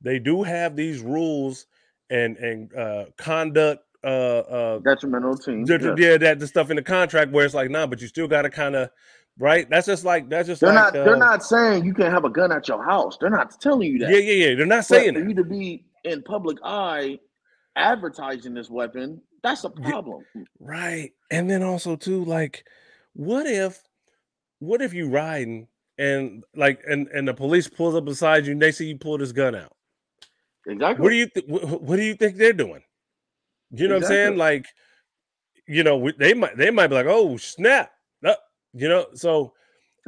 they do have these rules and and uh, conduct uh, uh detrimental team. Yeah. yeah, that the stuff in the contract where it's like, nah, but you still got to kind of right. That's just like that's just they're like, not uh, they're not saying you can't have a gun at your house. They're not telling you that. Yeah, yeah, yeah. They're not saying but for you to be in public eye advertising this weapon that's a problem. Right. And then also too, like, what if what if you riding and like and and the police pulls up beside you and they see you pull this gun out? Exactly. What do you th- what, what, do you think they're doing? You know exactly. what I'm saying? Like, you know, they might they might be like, oh snap, you know. So,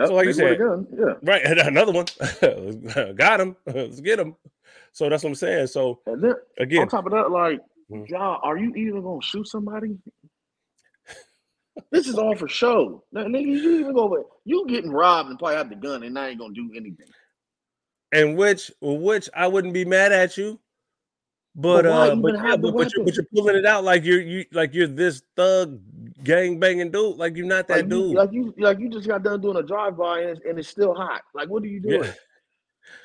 so like you said, yeah, right. Another one, got him. Let's get him. So that's what I'm saying. So then, again, on top of that, like Mm-hmm. Y'all, are you even gonna shoot somebody? this is all for show. Now, nigga, you even go you getting robbed and probably have the gun and now ain't gonna do anything. And which which I wouldn't be mad at you. But, but uh but, yeah, but, but, you're, but, you're, pulling it out like you're you like you're this thug gang banging dude. Like you're not that like dude. You, like you like you just got done doing a drive by and, and, it's still hot. Like what are you doing? Yeah.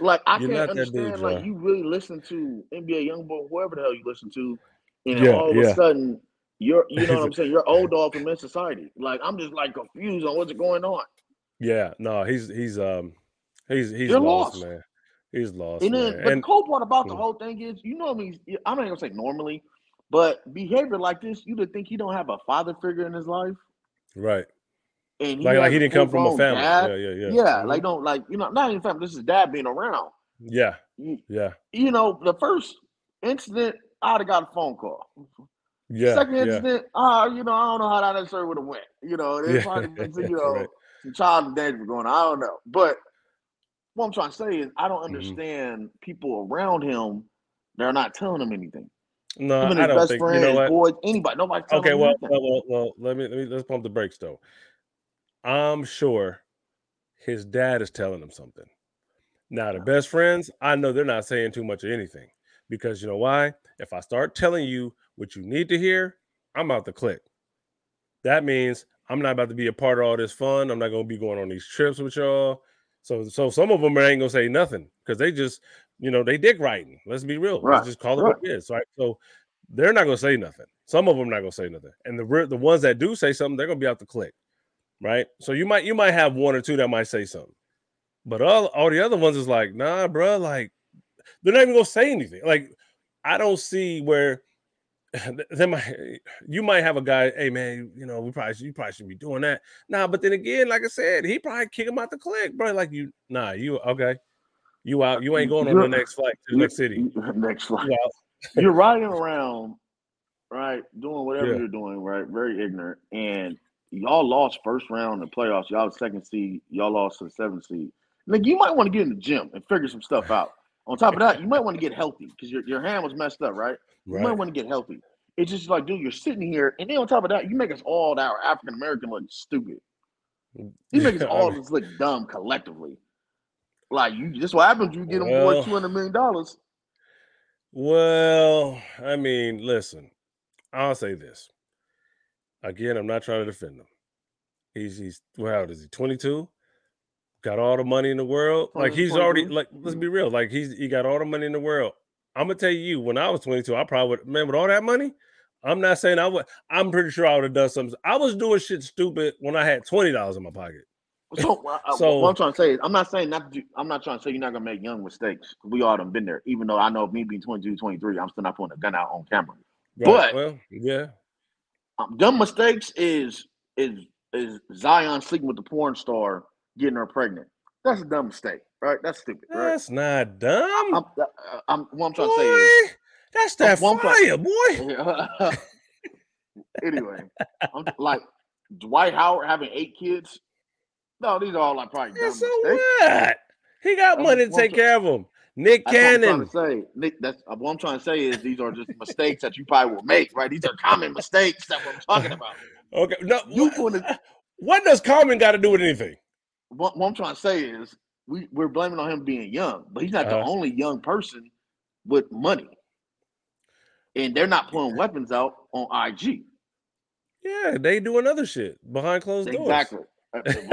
Like I You're can't understand. Dude, like you really listen to NBA YoungBoy, whoever the hell you listen to, and yeah, all of a sudden you're, you know what I'm saying? You're old dog from Men's Society. Like I'm just like confused on what's going on. Yeah, no, he's he's um he's he's lost, lost, man. He's lost. And then, man. but and, the cool part about the whole thing is, you know, I mean, I'm not even gonna say normally, but behavior like this, you would think he don't have a father figure in his life, right? And like, like he didn't come from a family. Dad. Yeah, yeah, yeah. Yeah, mm-hmm. like don't like you know not even family. This is dad being around. Yeah. Yeah. You know, the first incident, I'd have got a phone call. Yeah. Second yeah. incident, uh, you know, I don't know how that necessarily would have went. You know, it's Yeah. probably you know, Right. some child endangerment going on. I don't know. But what I'm trying to say is I don't Mhm. understand people around him they're not telling him anything. No, Even I don't best think. friends, You know boys, anybody, nobody telling Okay, him well, anything. well, well, well, let me let me let's pump the brakes though. I'm sure his dad is telling him something. Now, the best friends, I know they're not saying too much of anything because you know why? If I start telling you what you need to hear, I'm out to click. That means I'm not about to be a part of all this fun. I'm not going to be going on these trips with y'all. So, so some of them ain't gonna say nothing because they just, you know, they dick writing. Let's be real. Right, Let's just call it what it is. Right. So they're not gonna say nothing. Some of them not gonna say nothing, and the the ones that do say something, they're gonna be out the click, right? So you might you might have one or two that might say something, but all all the other ones is like, nah, bro, like they're not even gonna say anything. Like I don't see where they might you might have a guy, hey man, you know, we probably should, you probably shouldn't be doing that. Nah, but then again, like I said, he probably kick him out the click, bro. Like you, nah, you okay. You uh, out, you ain't going on the You're- next flight to the next city. Next You slide. out. You're riding around, right? Doing whatever Yeah. you're doing, right? Very ignorant. And y'all lost first round in the playoffs. Y'all the second seed. Y'all lost to the seventh seed. Like you might want to get in the gym and figure some stuff out. On top of that, you might want to get healthy because your, your hand was messed up, right? You might want to get healthy. It's just like, dude, you're sitting here, and then on top of that, you make us all our African American look stupid. You make us all just look dumb collectively. Like you, this what happens. You get them Well- two hundred million dollars. Well, I mean, listen, I'll say this. Again, I'm not trying to defend him. He's he's well, how old is he? 22? Got all the money in the world. Like he's already like, let's be real. Like he's he got all the money in the world. I'm gonna tell you, when I was 22, I probably would man with all that money. I'm not saying I would, I'm pretty sure I would have done something. I was doing shit stupid when I had $20 in my pocket. So, uh, uh, So- what I'm trying to say is, I'm not saying not do, I'm not trying to say you're not gonna make young mistakes. We all done been there. Even though I know me being 22, 23, I'm still not putting a gun out on camera. But- well, yeah. Um, dumb mistakes is is is Zion sleeping with the porn star, getting her pregnant. That's a dumb mistake, right? That's stupid, right? That's not dumb. I'm, uh, I'm, what I'm boy, trying to say is, that's that one fire, boy. anyway, I'm like Dwight Howard having eight kids. No, these are all like probably dumb so mistakes. what? He got I'm- money to take care of them. Nick That's what I'm Cannon. trying to say. Nick, that's uh, what I'm trying to say is these are just mistakes that you probably will make, right? These are common mistakes that we're talking about. Okay, no. You what, what does Common got to do with anything? What, what I'm trying to say is we, we're blaming on him being young, but he's not the Uh-huh. only young person with money. And they're not pulling weapons out on IG. Yeah, they doing other shit behind closed doors. Exactly. Is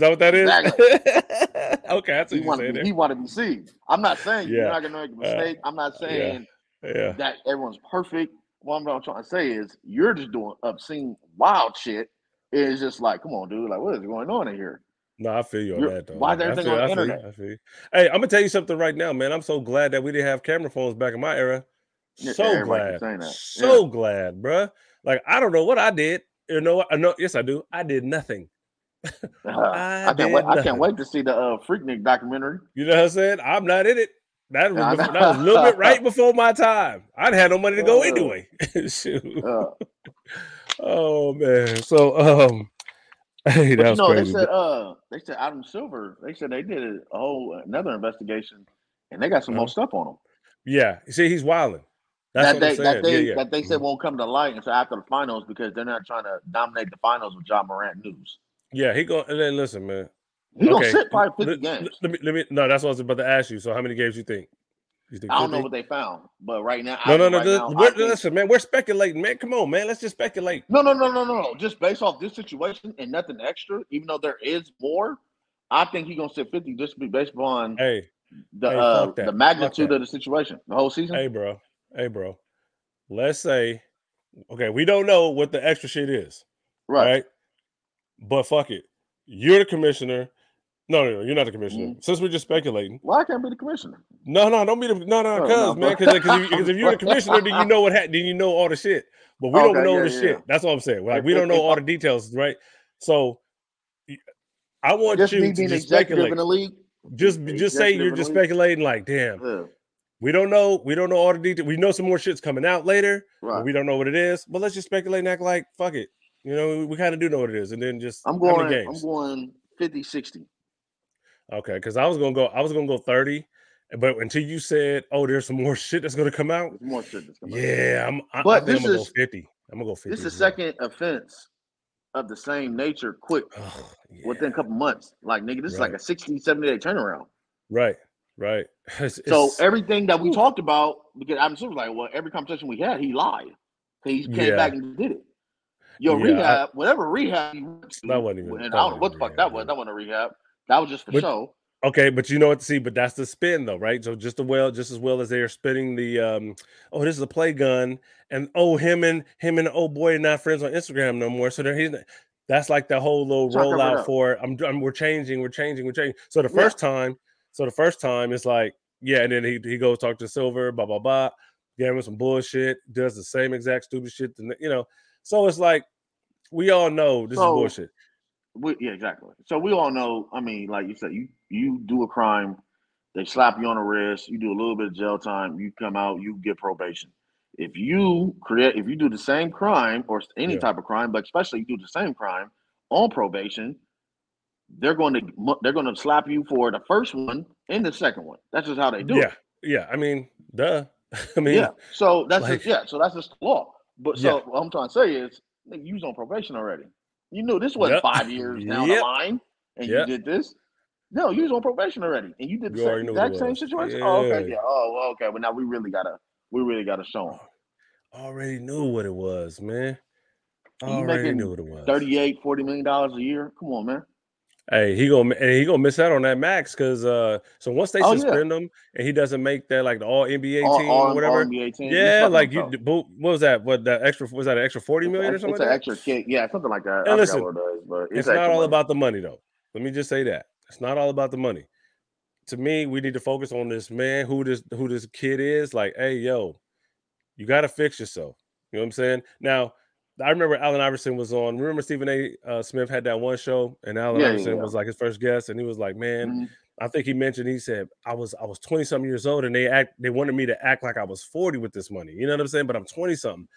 that what that is? okay, that's what he you want to be, he want to be seen. I'm not saying you're not gonna make a Uh, mistake. I'm not saying there. Yeah. that everyone's perfect. What I'm trying to say is you're just doing obscene, wild shit. It's just like, come on, dude. Like, what is going on in here? No, I feel you on You're- that though. why is everything feel- on the internet? I feel you. Hey, I'm gonna tell you something right now, man. I'm so glad that we didn't have camera phones back in my era. So keeps glad, so glad, bruh. Like I don't know what I did. You know what? I know. Yes, I do. I did nothing. Uh, I I, can't wait. did I can't wait to see the uh, Freaknik documentary. You know what I'm saying? I'm not in it. That was before, that was a little bit right before my time. I'd had no money to go Uh, anyway. Uh, Oh man. So um hey, but that you was know, crazy. they said uh, they said Adam Silver. They said they did a whole another investigation, and they got some Uh-huh. more stuff on him. yeah, you see, he's wilding. That's that what they that they yeah, yeah. that they said Mhm. won't come to light until after the finals because they're not trying to dominate the finals with Ja Morant news. Yeah, he go and then listen, man. He gonna sit probably fifty Let, games. let me let me no, that's what I was about to ask you. So how many games you think? I don't know 50? what they found, but right now, No, I no, no. right th- now, think- listen, man, we're speculating, man. Come on, man. Let's just speculate. no, no, no, no, no, no. Just based off this situation and nothing extra, even though there is more, I think he's gonna sit fifty just be based upon Hey, the hey, uh, the magnitude of the situation, the whole season. hey, bro. Hey, bro. Let's say, okay, we don't know what the extra shit is. right. right? But fuck it. You're the commissioner. No, no, no, you're not the commissioner. Mhm. Since we're just speculating. Well, I can't be the commissioner. No, no, don't be the no, no, Oh, cuz no, man, because if, if you're the commissioner, then you know what happened, then you know all the shit. But we don't know yeah, the yeah. shit. That's what I'm saying. Like we don't know all the details, right? So I want Just you to just executive speculate. in the league. just just say you're just speculating. Like, damn, yeah. we don't know. We don't know all the details. We know some more shit's coming out later. Right. we don't know what it is. But let's just speculate and act like fuck it. You know, we, we kind of do know what it is, and then just I'm going. I'm going 50, 60. Okay, because I was gonna go. I was gonna go 30. But until you said, "Oh, there's some more shit that's gonna come out," more shit that's coming yeah, out. I'm. I, but I this I'm gonna is, go 50. I'm gonna go 50. This is the second offense of the same nature quick oh, yeah. within a couple months. Like nigga, this right. is like a 60, 70 day turnaround. Right, right. It's, so it's, everything that we ooh. talked about, because I'm sort of like, well, every conversation we had, he lied. He came yeah. back and did it. Yo, yeah, rehab, I, whatever rehab he went to, that wasn't even. And I don't know what the fuck that was. That wasn't a rehab. That was just for but, show. Okay, but you know what to see, but that's the spin though, right? So just as well, just as well as they're spinning the um, oh, this is a play gun, and oh, him and him and oh boy not friends on Instagram no more. So he's that's like the whole little rollout for I'm, I'm, we're changing, we're changing, we're changing. So the first yeah. time, so the first time it's like, yeah, and then he he goes talk to Silver, blah blah blah, gave him some bullshit, does the same exact stupid shit, you know. So it's like we all know this so, is bullshit. We, yeah, exactly. So we all know. I mean, like you said, you you do a crime, they slap you on the wrist, you do a little bit of jail time, you come out, you get probation. If you create, if you do the same crime or any yeah. type of crime, but especially you do the same crime on probation, they're going to they're going to slap you for the first one and the second one. That's just how they do yeah. it. Yeah, I mean, duh. I mean, yeah. So that's like, just, yeah. So that's just the law. But so yeah. what I'm trying to say is, you was on probation already. You knew this was yep. five years down yep. the line, and yep. you did this. No, you was on probation already, and you did the same, exact same situation. Yeah. Oh, okay, yeah. Oh, okay. But now we really gotta, we really gotta show them. Oh, already knew what it was, man. Already knew what it was. 38 40 million dollars a year. Come on, man. Hey, he gonna and he gonna miss out on that max because uh so once they oh, suspend yeah. him and he doesn't make that like the all NBA all, team all, or whatever. Team. Yeah, like you what was that? What that extra was that an extra 40 million it's, or something? It's like an extra kick, yeah, something like that. And listen, it is, but it's, it's not all money. about the money though. Let me just say that. It's not all about the money. To me, we need to focus on this man who this who this kid is. Like, hey, yo, you gotta fix yourself. You know what I'm saying? Now I remember Allen Iverson was on. Remember Stephen A. Uh, Smith had that one show, and Allen yeah, Iverson yeah. was like his first guest, and he was like, "Man, mm-hmm. I think he mentioned he said I was I was twenty something years old, and they act they wanted me to act like I was forty with this money. You know what I'm saying? But I'm twenty something,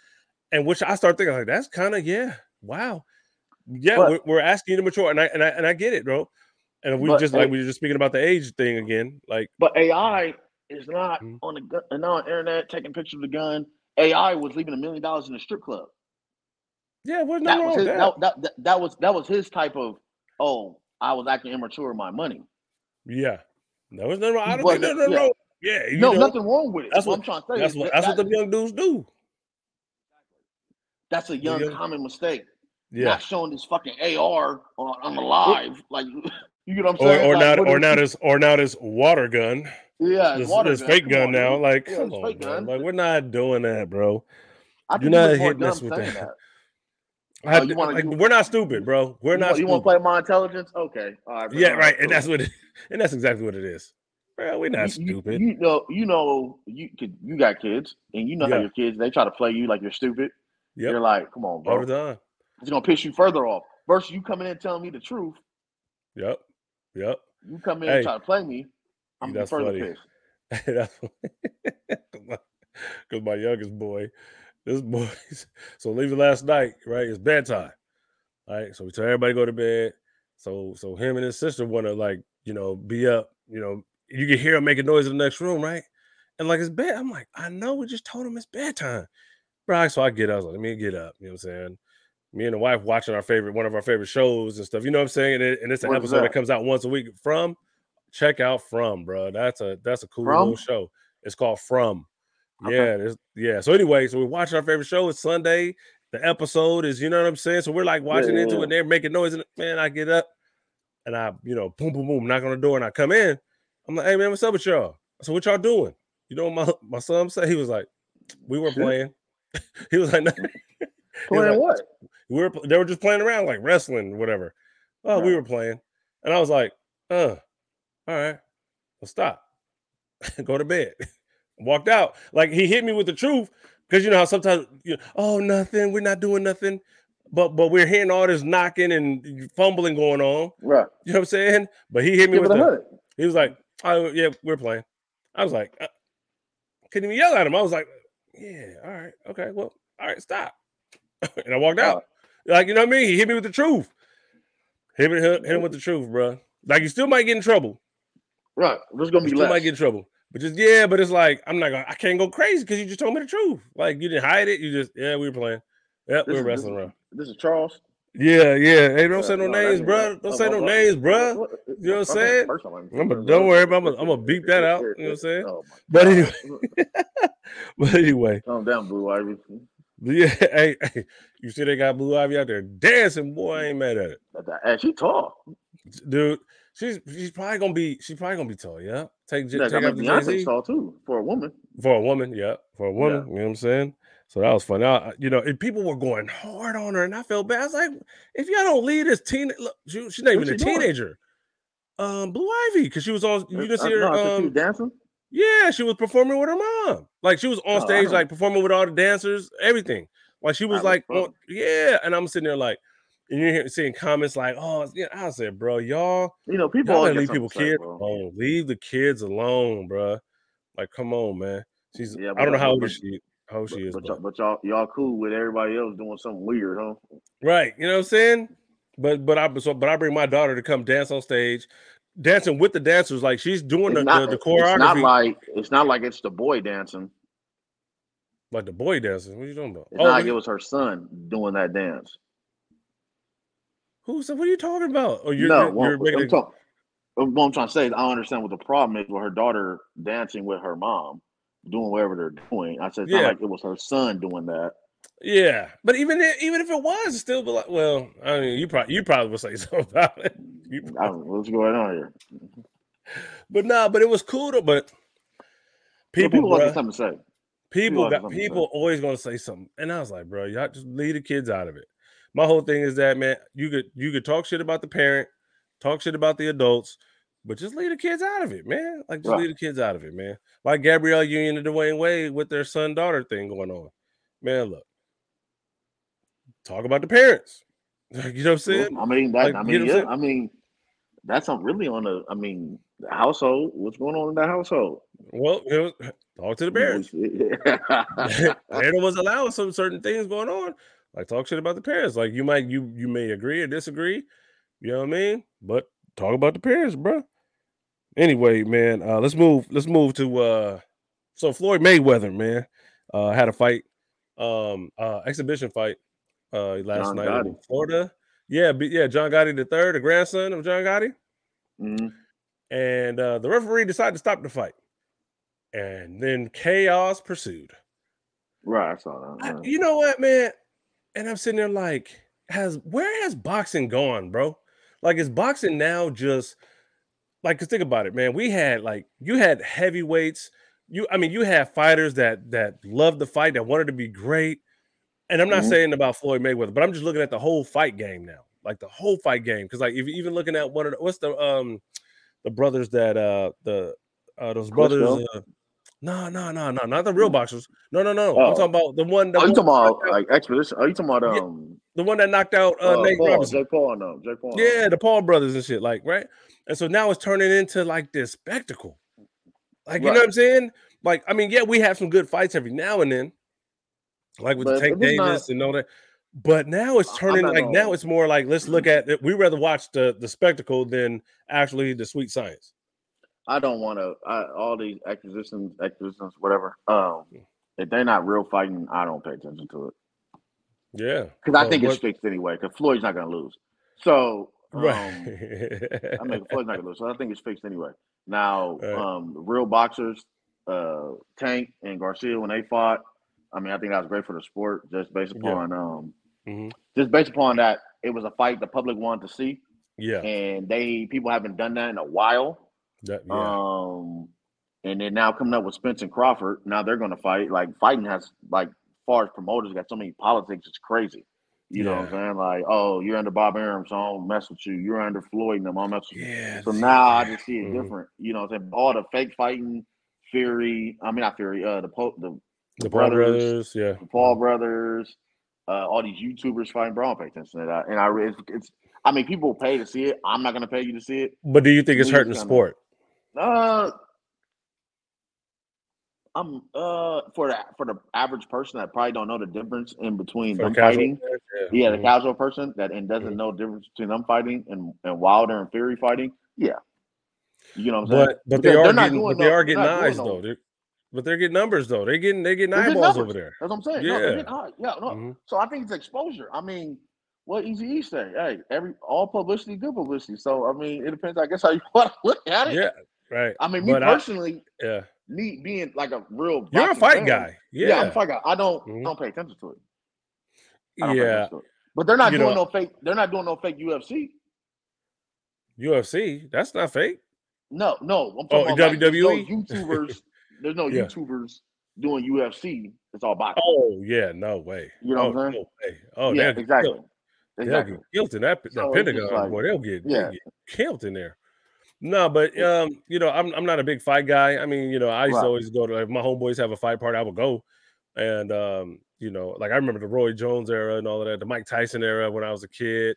and which I start thinking like that's kind of yeah, wow, yeah, but, we're, we're, asking you to mature, and I and I and I get it, bro. And we just like we were just speaking about the age thing again, like. But AI is not mm-hmm. on the not on the internet taking pictures of the gun. AI was leaving a million dollars in a strip club. Yeah, what that was his, that. That, that, that was that was his type of oh, I was acting immature with my money. Yeah, that was nothing wrong. I don't think no, no, yeah. no. Yeah, no, know, nothing wrong with it. That's what, what I'm trying to say. That's what that's that, what the young dudes do. That's a young, common mistake. Yeah, not showing this fucking AR on, on the live, like you know what I'm saying. Or, or like, not, or now this, or now this water gun. Yeah, this, water this gun. fake gun on, now. Like, yeah, come on, man. like we're not doing that, bro. I You're not hitting us with that. that. I, oh, you wanna, like, you, we're not stupid, bro. We're not. you want to play my intelligence? Okay. All right. Yeah, right. And that's what. It, and that's exactly what it is. Bro, we're not you, stupid. You, you, know. You know. You you got kids, and you know yeah. how your kids they try to play you like you're stupid. Yep. You're like, come on, bro. All the time. It's gonna piss you further off. Versus you coming in telling me the truth. Yep. Yep. You come in hey, and try to play me. I'm that's further funny. pissed. that's because my youngest boy this boy. So leaving last night, right? It's bedtime. All right. So we tell everybody go to bed. So so him and his sister want to like, you know, be up, you know, you can hear him making noise in the next room, right? And like it's bed. I'm like, I know we just told him it's bedtime. Right. So I get up. I was like, let me get up. You know what I'm saying? Me and the wife watching our favorite, one of our favorite shows and stuff. You know what I'm saying? And, it, and it's an episode that? that? comes out once a week from check out from, bro. That's a that's a cool from? little show. It's called From. Okay. Yeah, yeah. So anyway, so we watch our favorite show. It's Sunday. The episode is, you know what I'm saying. So we're like watching yeah, into yeah. it. And they're making noise, and man, I get up and I, you know, boom, boom, boom, knock on the door, and I come in. I'm like, hey man, what's up with y'all? So what y'all doing? You know what my my son said? He was like, we were playing. he was like, playing like, what? We were they were just playing around like wrestling, whatever. Oh, we were playing, and I was like, uh, all right, well, stop, go to bed walked out. Like he hit me with the truth because you know how sometimes you know, oh nothing, we're not doing nothing, but but we're hearing all this knocking and fumbling going on. Right. You know what I'm saying? But he hit me with the He was like, "Oh yeah, we're playing." I was like, uh, couldn't even yell at him. I was like, "Yeah, all right, okay, well, all right, stop." and I walked out. Like you know what I mean? He hit me with the truth. Hit, me, hit, him with the truth, bro. Like you still might get in trouble. Right. There's gonna be you still might get in trouble. But just yeah, but it's like I'm not gonna I can't go crazy because you just told me the truth. Like you didn't hide it. You just yeah, we were playing. Yeah, we were wrestling this, around. This is Charles. Yeah, yeah. Hey, don't say no, no names, uh, bro. Don't say no names, bro. You know what I'm saying? I'm a, don't worry about. I'm gonna beep that out. You know what I'm saying? Oh but anyway, but anyway, calm down, Blue Ivy. Yeah, hey, hey, you see they got Blue Ivy out there dancing, boy. I ain't mad at it. And she tall, dude. She's she's probably gonna be she's probably gonna be tall. Yeah, take take I mean, Beyonce tall too for a woman. For a woman, yeah, for a woman. Yeah. You know what I'm saying? So that was fun. Now, you know, and people were going hard on her, and I felt bad. I was like, if y'all don't lead this teen, look, she, she's not even a teenager. Doing? Um, Blue Ivy, because she was on. You didn't see her. No, um, dancing. Yeah, she was performing with her mom. Like she was on oh, stage, like performing with all the dancers, everything. Like she was I like, oh, yeah. And I'm sitting there like, and you're seeing comments like, "Oh, yeah." I said, "Bro, y'all, you know, people y'all leave people kids alone. Leave the kids alone, bro. Like, come on, man. She's. Yeah, I don't know how old she how she is. But, y'all, but y'all, y'all cool with everybody else doing something weird, huh? Right. You know what I'm saying? But but I so but I bring my daughter to come dance on stage, dancing with the dancers. Like she's doing the, not, the, the choreography. It's not like it's not like it's the boy dancing. Like the boy dancing. What are you talking about? It's oh, not like it was her son doing that dance. Who's what are you talking about? Oh, you're, no, you're, you're I'm, talk, what I'm trying to say is I understand what the problem is with her daughter dancing with her mom doing whatever they're doing. I said it's yeah. not like it was her son doing that. Yeah, but even if, even if it was, still be like, well, I mean, you probably you probably would say something about it. What's going on here? But nah, but it was cool though. But people, people got something to say. People, people got people always gonna say something, and I was like, bro, y'all just leave the kids out of it. My whole thing is that man, you could you could talk shit about the parent, talk shit about the adults, but just leave the kids out of it, man. Like just right. leave the kids out of it, man. Like Gabrielle Union and Dwyane Wade with their son daughter thing going on. Man, look, talk about the parents. you know what I'm saying? I mean, that, like, I mean, yeah, I mean, that's not really on the. I mean, the household. What's going on in that household? Well, you know, talk to the parents. Anna was allowing some certain things going on. Like talk shit about the parents. Like you might you you may agree or disagree. You know what I mean? But talk about the parents, bro. Anyway, man, uh, let's move. Let's move to uh, so Floyd Mayweather, man, uh, had a fight, um, uh, exhibition fight, uh, last John night Gotti. in Florida. Yeah, but yeah, John Gotti the third, the grandson of John Gotti, mm-hmm. and uh, the referee decided to stop the fight, and then chaos pursued. Right, I saw that. I, you know what, man? And I'm sitting there like, has where has boxing gone, bro? Like, is boxing now just like cause think about it, man. We had like you had heavyweights. You, I mean, you had fighters that that loved the fight, that wanted to be great. And I'm not mm-hmm. saying about Floyd Mayweather, but I'm just looking at the whole fight game now, like the whole fight game. Because like if even looking at one of the what's the um the brothers that uh the uh those brothers. Uh, no, no, no, no, not the real mm. boxers. No, no, no. Oh. I'm talking about the one. That oh, you talking about like expedition? Are you talking about um the one that knocked out uh, uh Nate Paul, Robinson? Jake Paul, no, Jake Paul. Yeah, the Paul brothers and shit, like right. And so now it's turning into like this spectacle. Like, you right. know what I'm saying? Like, I mean, yeah, we have some good fights every now and then, like with Tank Davis not, and all that. But now it's turning like now it's more like let's look at it. We rather watch the the spectacle than actually the sweet science. I don't want to all these acquisitions, acquisitions, whatever. Um, if they're not real fighting, I don't pay attention to it. Yeah, because I think what, it's fixed anyway. Because Floyd's not going to lose. So Right. Um, I mean, Floyd's not gonna lose, so I think it's fixed anyway. Now, right. um, real boxers, uh, Tank and Garcia, when they fought, I mean, I think that was great for the sport, just based upon, yeah. um, mm-hmm. just based upon that it was a fight the public wanted to see. Yeah, and they people haven't done that in a while. That, yeah. Um, and then now coming up with Spence and Crawford, now they're going to fight. Like fighting has like far as promoters got so many politics, it's crazy. You yeah. know what I'm saying? Like, oh, you're under Bob Arum, so I don't mess with you. You're under Floyd and them, I'll mess with you. Yeah, so now I just see it mm-hmm. different. You know what I'm saying? All the fake fighting, Fury, I mean not Fury, uh the po- the, the, the brothers, brothers, yeah. The Paul brothers, uh all these YouTubers fighting, bro, I pay attention to that. And I it's, it's I mean people pay to see it. I'm not gonna pay you to see it. But do you think it's hurting the sport? Uh, I'm uh for the for the average person that probably don't know the difference in between for them fighting. Yeah, yeah mm-hmm. the casual person that and doesn't mm-hmm. know the difference between them fighting and, and Wilder and Fury fighting. Yeah, you know what I'm saying. But but they are getting but they are getting eyes though. They're, but they're getting numbers though. They're getting they're getting eyeballs over there. That's what I'm saying. Yeah, no, yeah, no. Mm-hmm. So I think it's exposure. I mean, what Easy E say? Hey, every all publicity, good publicity. So I mean, it depends. I guess how you want to look at it. Yeah, right. I mean, me but personally, I, yeah, me being like a real you're a fight fan, guy. Yeah. yeah, I'm a fight guy. I don't mm-hmm. I don't pay attention to it. Yeah, to it. but they're not you doing know, no fake. They're not doing no fake UFC. UFC, that's not fake. No, no. I'm talking oh, about WWE. Like, no YouTubers. there's no yeah. YouTubers doing UFC. It's all boxing. Oh yeah, no way. You know oh, what I'm saying? No way. Oh yeah, exactly. Killed. Exactly. They'll get killed in that, that so Pentagon. Like, boy, they'll get, yeah. they'll get killed in there. No, but um, you know, I'm I'm not a big fight guy. I mean, you know, I used right. to always go to like, my homeboys have a fight party, I would go. And um, you know, like I remember the Roy Jones era and all of that, the Mike Tyson era when I was a kid,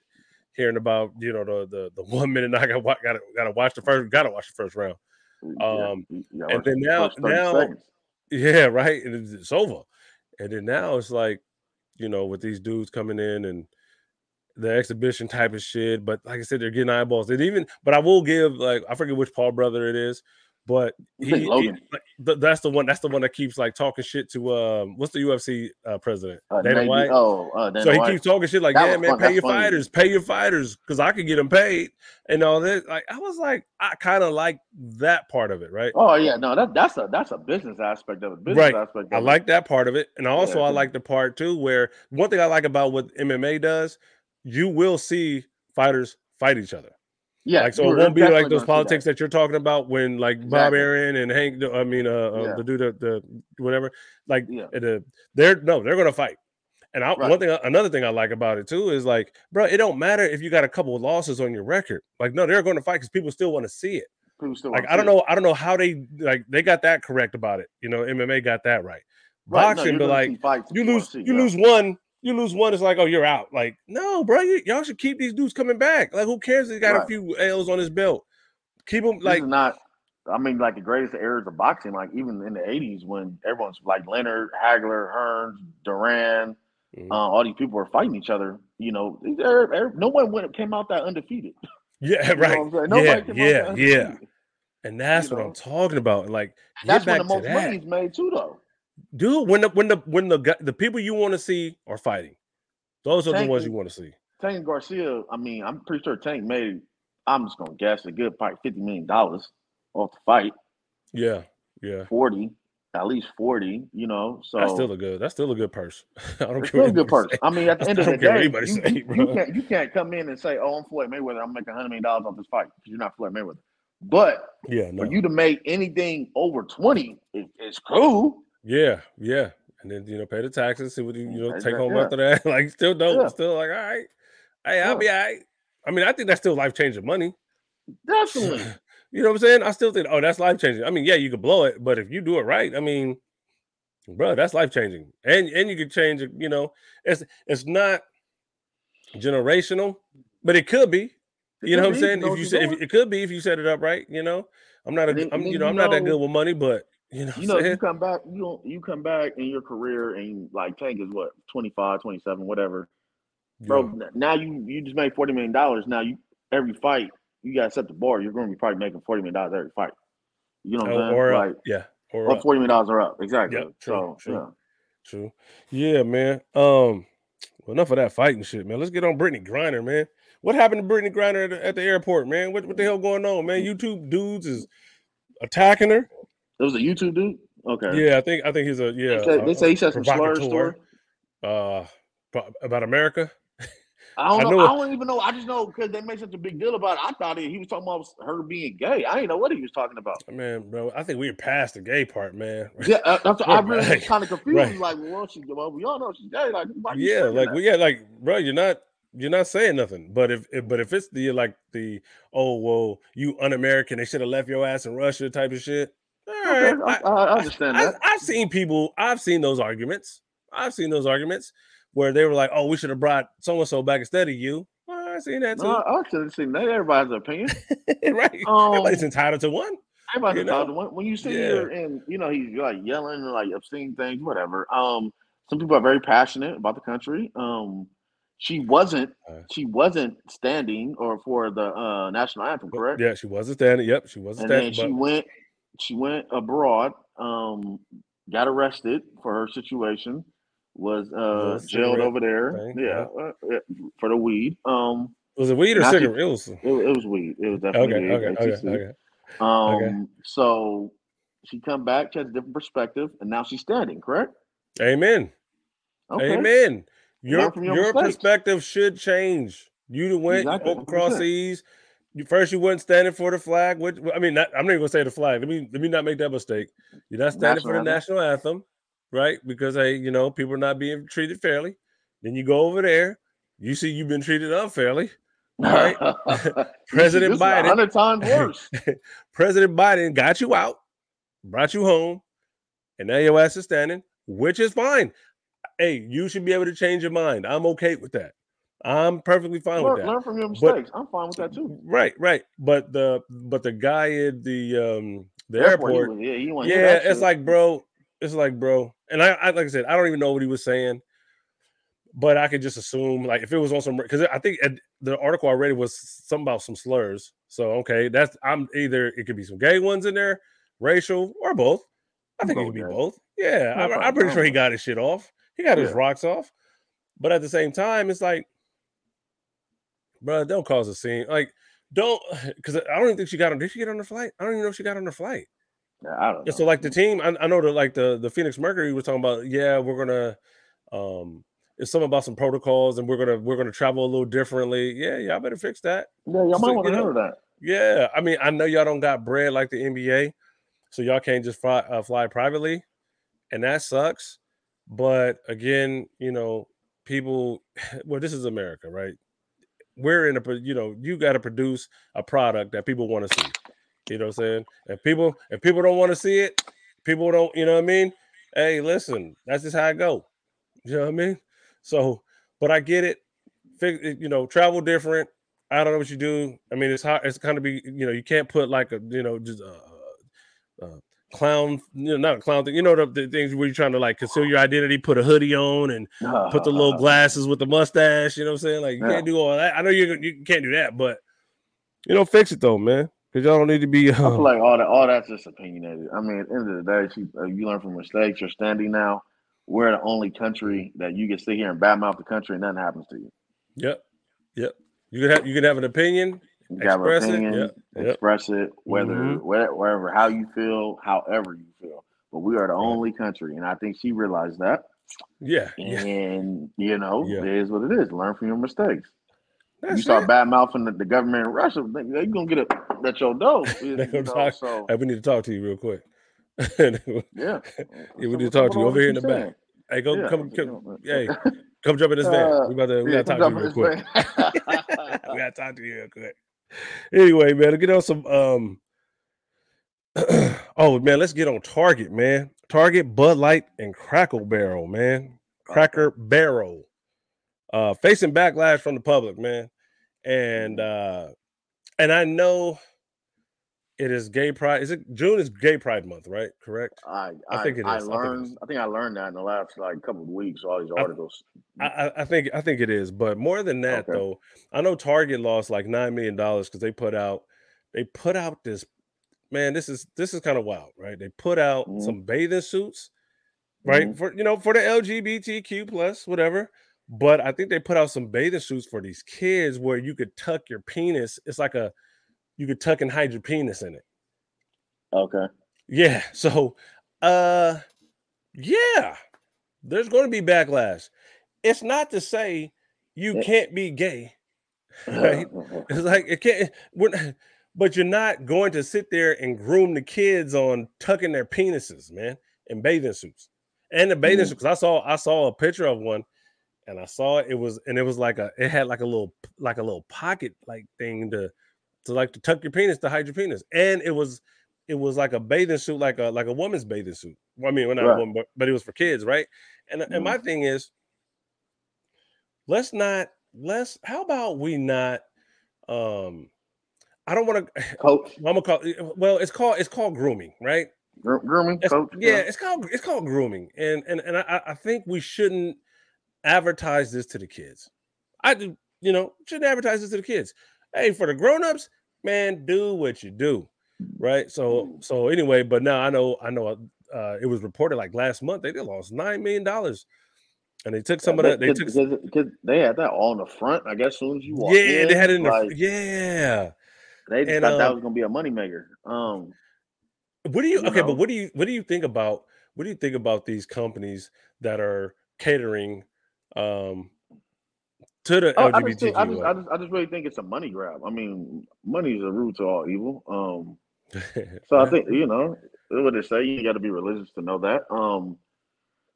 hearing about, you know, the the, the one minute I got gotta gotta watch the first gotta watch the first round. Um yeah, yeah, and then now now seconds. yeah, right. And it's, it's over. And then now it's like, you know, with these dudes coming in and the exhibition type of shit. But like I said, they're getting eyeballs. And even, but I will give like I forget which Paul brother it is, but he, he that's the one. That's the one that keeps like talking shit to um, what's the UFC uh, president uh, Dana Navy, White. Oh, uh, Dana so he White. keeps talking shit like, that "Yeah, man, fun. pay that's your funny. fighters, pay your fighters, because I could get them paid." And all that. Like I was like, I kind of like that part of it, right? Oh yeah, no, that that's a that's a business aspect of it. Business right. aspect. I it. like that part of it, and also yeah. I like the part too where one thing I like about what MMA does you will see fighters fight each other. Yeah, like so it won't be like those politics that. that. you're talking about when like exactly. Bob Arum and Hank. I mean, uh, uh yeah. the dude, the, the whatever. Like, yeah. the, they're no, they're gonna fight. And I, right. one thing, another thing I like about it too is like, bro, it don't matter if you got a couple of losses on your record. Like, no, they're going to fight because people still want to see it. like, I don't know, I don't know how they like they got that correct about it. You know, MMA got that right. right. Boxing, no, but like, you lose, you lose one, you lose one, it's like, oh, you're out. Like, no, bro, you, all should keep these dudes coming back. Like, who cares? He got right. a few L's on his belt. Keep them like not. I mean, like the greatest eras of boxing, like even in the '80s when everyone's like Leonard, Hagler, Hearns, Duran, mm-hmm. uh, all these people were fighting each other. You know, they're, no one went came out that undefeated. Yeah, right. yeah, yeah, yeah. And that's you what know? I'm talking about. Like, that's when the most money's made too, though dude. When the when the when the the people you want to see are fighting, those are Tank, the ones you want to see. Tank Garcia. I mean, I'm pretty sure Tank made. I'm just gonna guess a good fight, fifty million dollars off the fight. Yeah, yeah, forty, at least forty. You know, so that's still a good. That's still a good purse. I don't care. Still a good purse. Say. I mean, at the end of the day, you, say, you, you, can't you can't come in and say, "Oh, I'm Floyd Mayweather. I'm making hundred million dollars off this fight," because you're not Floyd Mayweather. But yeah, no. for you to make anything over twenty, it, it's cool. Yeah, yeah. And then you know, pay the taxes, see what you, you know, take home yeah. after that. like still dope, yeah. still like, all right. Hey, I'll be all right. I mean, I think that's still life changing money. Definitely. you know what I'm saying? I still think, oh, that's life changing. I mean, yeah, you could blow it, but if you do it right, I mean, bro, that's life changing. And and you could change it, you know, it's it's not generational, but it could be. It you know what I'm saying? if you say if, it could be if you set it up right, you know. I'm not a, I'm, you know, I'm not that good with money, but you know, you know, you come back, you don't, you come back in your career and like Tank is what 25, 27, whatever. Bro, yeah. now you you just made 40 million dollars. Now you every fight, you gotta set the bar. You're gonna be probably making 40 million dollars every fight. You know what I'm saying? Or like, yeah. Or, or 40 million dollars are up. Exactly. Yeah, true, so true, yeah. True. Yeah, man. Um, well, enough of that fighting shit, man. Let's get on Brittany Griner, man. What happened to Brittany Griner at the, at the airport, man? What, what the hell going on, man? YouTube dudes is attacking her. It was a YouTube dude. Okay. Yeah, I think I think he's a yeah. They say, they say he said some slurs Uh, about America. I don't I know. I don't even know. I just know because they made such a big deal about it. I thought he was talking about her being gay. I didn't know what he was talking about. Man, bro, I think we are past the gay part, man. Yeah, uh, that's what I really was kind of confused. Right. Like, well, she, well, we all know she's gay. Like, yeah, like, yeah, like, bro, you're not you're not saying nothing. But if, if, but if it's the like the oh well you un-American, they should have left your ass in Russia type of shit. Okay, I, I, understand I, that. I, have seen people. I've seen those arguments. I've seen those arguments where they were like, "Oh, we should have brought so and so back instead of you." Well, I've seen that too. No, I should have seen that. Everybody's opinion, right? Um, Everybody's entitled to one. I'm about to talk when, you see yeah. her and you know he's like yelling and like obscene things, whatever. Um, some people are very passionate about the country. Um, she wasn't she wasn't standing or for the uh, national anthem, correct? Yeah, she wasn't standing. Yep, she wasn't and standing. She went she went abroad, um, got arrested for her situation, was uh jailed over there. Yeah, uh, for the weed. Um was it weed or cigarette? It was it, it, was weed. It was definitely okay, weed. Okay, okay, okay. Um okay. so she come back, she has a different perspective, and now she's standing, correct? Amen. Okay. Amen. Your your, your perspective should change. You went exactly. across seas. First, you weren't standing for the flag. Which I mean, not, I'm not even gonna say the flag. Let me let me not make that mistake. You're not standing national for the anthem. national anthem, right? Because hey, you know, people are not being treated fairly. Then you go over there. You see, you've been treated unfairly. Right? President Biden, hundred times worse. President Biden got you out, brought you home, and now your ass is standing, which is fine hey, you should be able to change your mind. I'm okay with that. I'm perfectly fine learn, with that. Learn from your mistakes. But, I'm fine with that too. Right, right. But the but the guy at the um the airport, airport he yeah, yeah it's shit. like bro, it's like bro, and I, I like I said, I don't even know what he was saying, but I could just assume like if it was on some because I think the article I read was something about some slurs. So okay, that's I'm either it could be some gay ones in there, racial, or both. I think it could be both. Yeah, I'm, I'm pretty sure he got his shit off. He got his rocks off. But at the same time, it's like, bro, don't cause a scene. Like, don't because I don't even think she got on. Did she get on the flight? I don't even know if she got on the flight. Yeah, I don't know. So, like the team, I, I know that like the the Phoenix Mercury was talking about. Yeah, we're gonna. um it's something about some protocols, and we're gonna we're gonna travel a little differently. Yeah, y'all better fix that. Yeah, y'all so, might want to know that. Yeah, I mean, I know y'all don't got bread like the NBA, so y'all can't just fly, uh, fly privately, and that sucks. But again, you know, people, well, this is America, right? We're in a, you know, you got to produce a product that people want to see. You know what I'm saying? If people, if people don't want to see it, people don't, you know what I mean? Hey, listen, that's just how I go. You know what I mean? So, but I get it. You know, travel different. I don't know what you do. I mean, it's hard. It's kind of be, you know, you can't put like a, you know, just uh, uh, clown, you know, not a clown thing. You know the, the, things where you're trying to like conceal your identity, put a hoodie on, and put the little glasses with the mustache. You know what I'm saying? Like you yeah. can't do all that. I know you you can't do that, but you know, fix it though, man. Because y'all don't need to be. Uh, I feel like all that all that's just opinionated. I mean, at the end of the day, you, uh, you learn from mistakes. You're standing now. We're the only country that you can sit here and badmouth the country and nothing happens to you. Yep. Yep. You can have you can have an opinion express opinion, it, yep. express it, whether mm-hmm. wherever, how you feel, however you feel. But we are the only country, and I think she realized that. Yeah, and yeah. you know, yeah. it is what it is. Learn from your mistakes. That's you start bad mouthing the, the, government in Russia, they're gonna get it at your door. You know, talk, so. hey, we need to talk to you real quick. yeah. yeah, we need to talk to you over here in the back. Hey, go yeah, come, come hey, come jump in this van. Uh, we about to we gotta talk to you real quick. we gotta talk to you real quick anyway, man, get on some um oh man, let's get on Target, man. Target, Bud Light, and Cracker Barrel, man. Cracker Barrel. Uh facing backlash from the public, man. And uh and I know it is gay pride. Is it June is gay pride month, right? Correct. I I, I think it is. I learned. I think, I think, I learned that in the last like couple of weeks. All these articles. I, I, think I think it is, but more than that, okay. though, I know Target lost like nine million dollars because they put out they put out this man. This is this is kind of wild, right? They put out mm-hmm. some bathing suits, right? Mm-hmm. For you know for the LGBTQ plus whatever. But I think they put out some bathing suits for these kids where you could tuck your penis. It's like a you could tuck and hide your penis in it. Okay. Yeah. So, uh, yeah, there's going to be backlash. It's not to say you can't be gay, right? it's like it can't. but you're not going to sit there and groom the kids on tucking their penises, man, in bathing suits and the bathing mm. suits. I saw I saw a picture of one, and I saw it, it was and it was like a it had like a little like a little pocket like thing to to like to tuck your penis to hide your penis, and it was it was like a bathing suit, like a like a woman's bathing suit. Well, I mean, well, not right. woman, but, but it was for kids, right? And mm-hmm. and my thing is, let's not let's how about we not um I don't want to coach. I'm gonna call well, it's called it's called grooming, right? grooming, it's, coach. Yeah, it's called it's called grooming, and and and I, I think we shouldn't advertise this to the kids. I do, you know, shouldn't advertise this to the kids. Hey, for the grown-ups, man, do what you do, right? So so anyway, but now I know I know uh, it was reported like last month they lost nine million dollars and they took some yeah, of that. They took because they had that all in the front. I guess as soon as you walk yeah, in, they had it in like, the yeah. They and, thought um, that was gonna be a moneymaker. Um, what do you, you okay? Know? But what do you what do you think about what do you think about these companies that are catering um to the oh, I just, think, I, just, I, just, I just really think it's a money grab. I mean, money is a root to all evil. Um, so I think you know what they say. You got to be religious to know that. Um,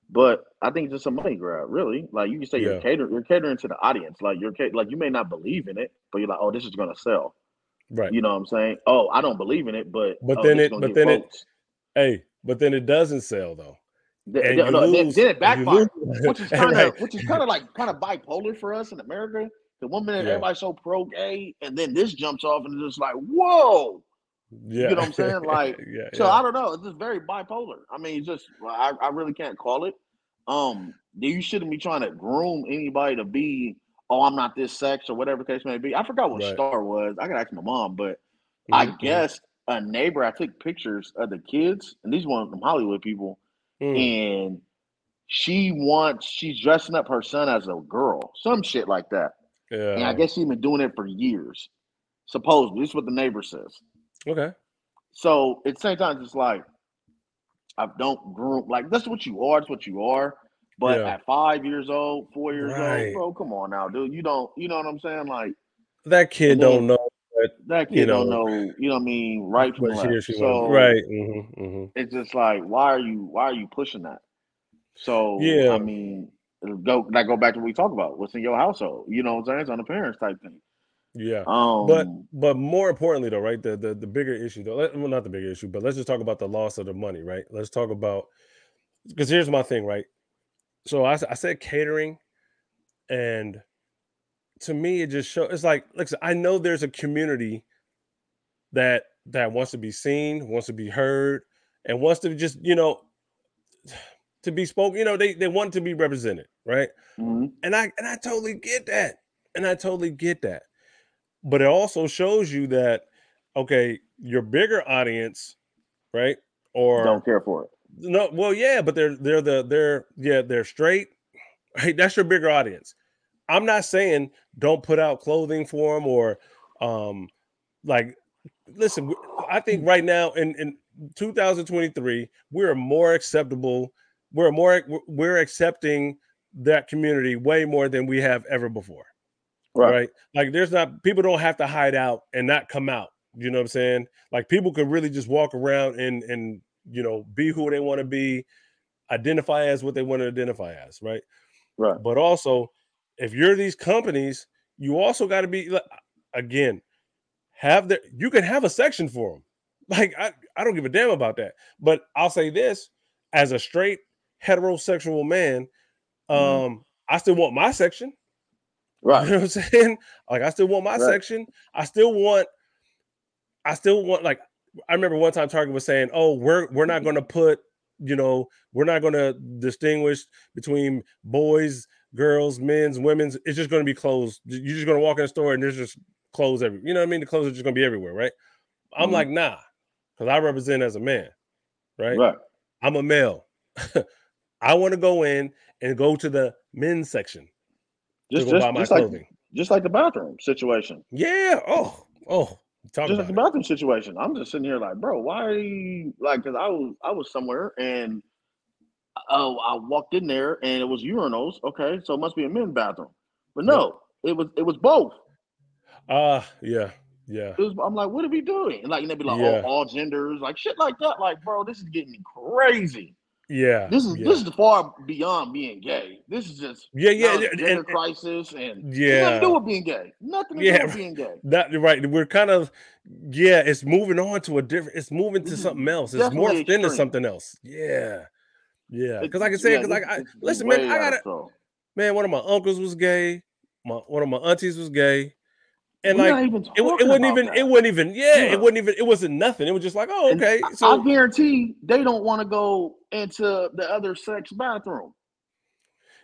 but I think it's just a money grab, really. Like you can say yeah. you're catering, you're catering to the audience. Like you're like you may not believe in it, but you're like, oh, this is gonna sell. Right. You know what I'm saying? Oh, I don't believe in it, but but oh, then it but then votes. it hey, but then it doesn't sell though. And no, lose, then, it backfires, which is kind of which is kind of like kind of bipolar for us in America. The one minute yeah. everybody's so pro gay, and then this jumps off and it's just like, whoa. Yeah. You know what I'm saying? Like, yeah, so yeah. I don't know. It's just very bipolar. I mean, it's just I, I really can't call it. Um, you shouldn't be trying to groom anybody to be, oh, I'm not this sex or whatever the case may be. I forgot what right. star was. I gotta ask my mom, but mm-hmm. I guess a neighbor. I took pictures of the kids, and these one from Hollywood people, mm. and she wants she's dressing up her son as a girl, some shit like that. Yeah. And I guess she's been doing it for years. Supposedly, this is what the neighbor says. Okay. So at the same time, it's like I don't groom like that's what you are. It's what you are. But yeah. at five years old, four years right. old, bro, come on now, dude. You don't, you know what I'm saying? Like that kid then, don't know. That, kid you know, don't know. You know what I mean? Right from left. So right. Mm-hmm, mm-hmm. It's just like, why are you? Why are you pushing that? So yeah, I mean, go that go back to what we talk about. What's in your household? You know what I'm saying? It's on the parents type thing. Yeah. Um, but but more importantly though, right? The the, the bigger issue though, well, not the bigger issue, but let's just talk about the loss of the money, right? Let's talk about because here's my thing, right? So I, I said catering, and to me, it just shows it's like, like I know there's a community that that wants to be seen, wants to be heard, and wants to just, you know, to be spoken, you know, they they want to be represented, right? Mm-hmm. And I and I totally get that. And I totally get that but it also shows you that okay, your bigger audience, right? Or don't care for it. No, well, yeah, but they're they're the they're yeah they're straight. Right, that's your bigger audience. I'm not saying don't put out clothing for them or um like listen. I think right now in in 2023 we're more acceptable. We're more we're accepting that community way more than we have ever before. Right. right. Like there's not people don't have to hide out and not come out. You know what I'm saying? Like people can really just walk around and and you know be who they want to be, identify as what they want to identify as, right? Right. But also, if you're these companies, you also got to be again, have the you can have a section for them. Like I, I don't give a damn about that. But I'll say this as a straight heterosexual man, mm-hmm. um, mm-hmm. I still want my section. Right. You know what I'm saying? Like I still want my right. section. I still want I still want like I remember one time Target was saying, "Oh, we're we're not going to put, you know, we're not going to distinguish between boys, girls, men's, women's. It's just going to be clothes. You're just going to walk in the store and there's just clothes every. You know what I mean? The clothes are just going to be everywhere, right? I'm mm-hmm. like, nah, because I represent as a man, right? Right. I'm a male. I want to go in and go to the men's section. Just, just, just like, just like the bathroom situation. Yeah. Oh, oh. Talk just like the bathroom situation. I'm just sitting here like, bro, why are you like? Because I was I was somewhere and oh, I walked in there and it was urinals. Okay, so it must be a men's bathroom. But no, yeah. it was it was both. Uh yeah, yeah. Was, I'm like, what are we doing? And like, and they'd be like, yeah. all, all genders, like shit like that. Like, bro, this is getting crazy. Yeah, this is yeah. this is far beyond being gay. This is just yeah, yeah, gender and, crisis and yeah, nothing to do with being gay. Nothing to yeah, do with being gay. That right. We're kind of yeah. It's moving on to a different. It's moving to something else. It's morphed extreme. into something else. Yeah, yeah. Because I can say because yeah, like I listen, man. I got it. Man, one of my uncles was gay. My one of my aunties was gay. and We're like it, it wasn't even that. it wasn't even yeah, yeah, it wasn't even it wasn't nothing. It was just like oh okay. And so I guarantee they don't want to go into the other sex bathroom.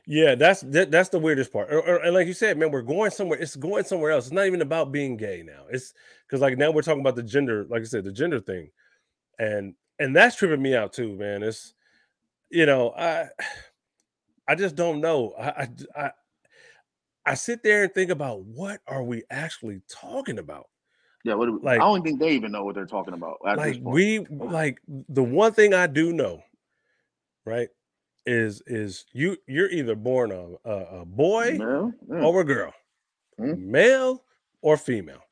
Yeah, that's that, that's the weirdest part. Or, or, and like you said, man, we're going somewhere. It's going somewhere else. It's not even about being gay now. It's because like now we're talking about the gender, like I said, the gender thing, and and that's tripping me out too, man. It's you know, I I just don't know. I I I sit there and think about what are we actually talking about. Yeah, what we, like I don't think they even know what they're talking about. like we like the one thing I do know, right, is is you you're either born a a, a boy yeah. or a girl, mm-hmm. male or female.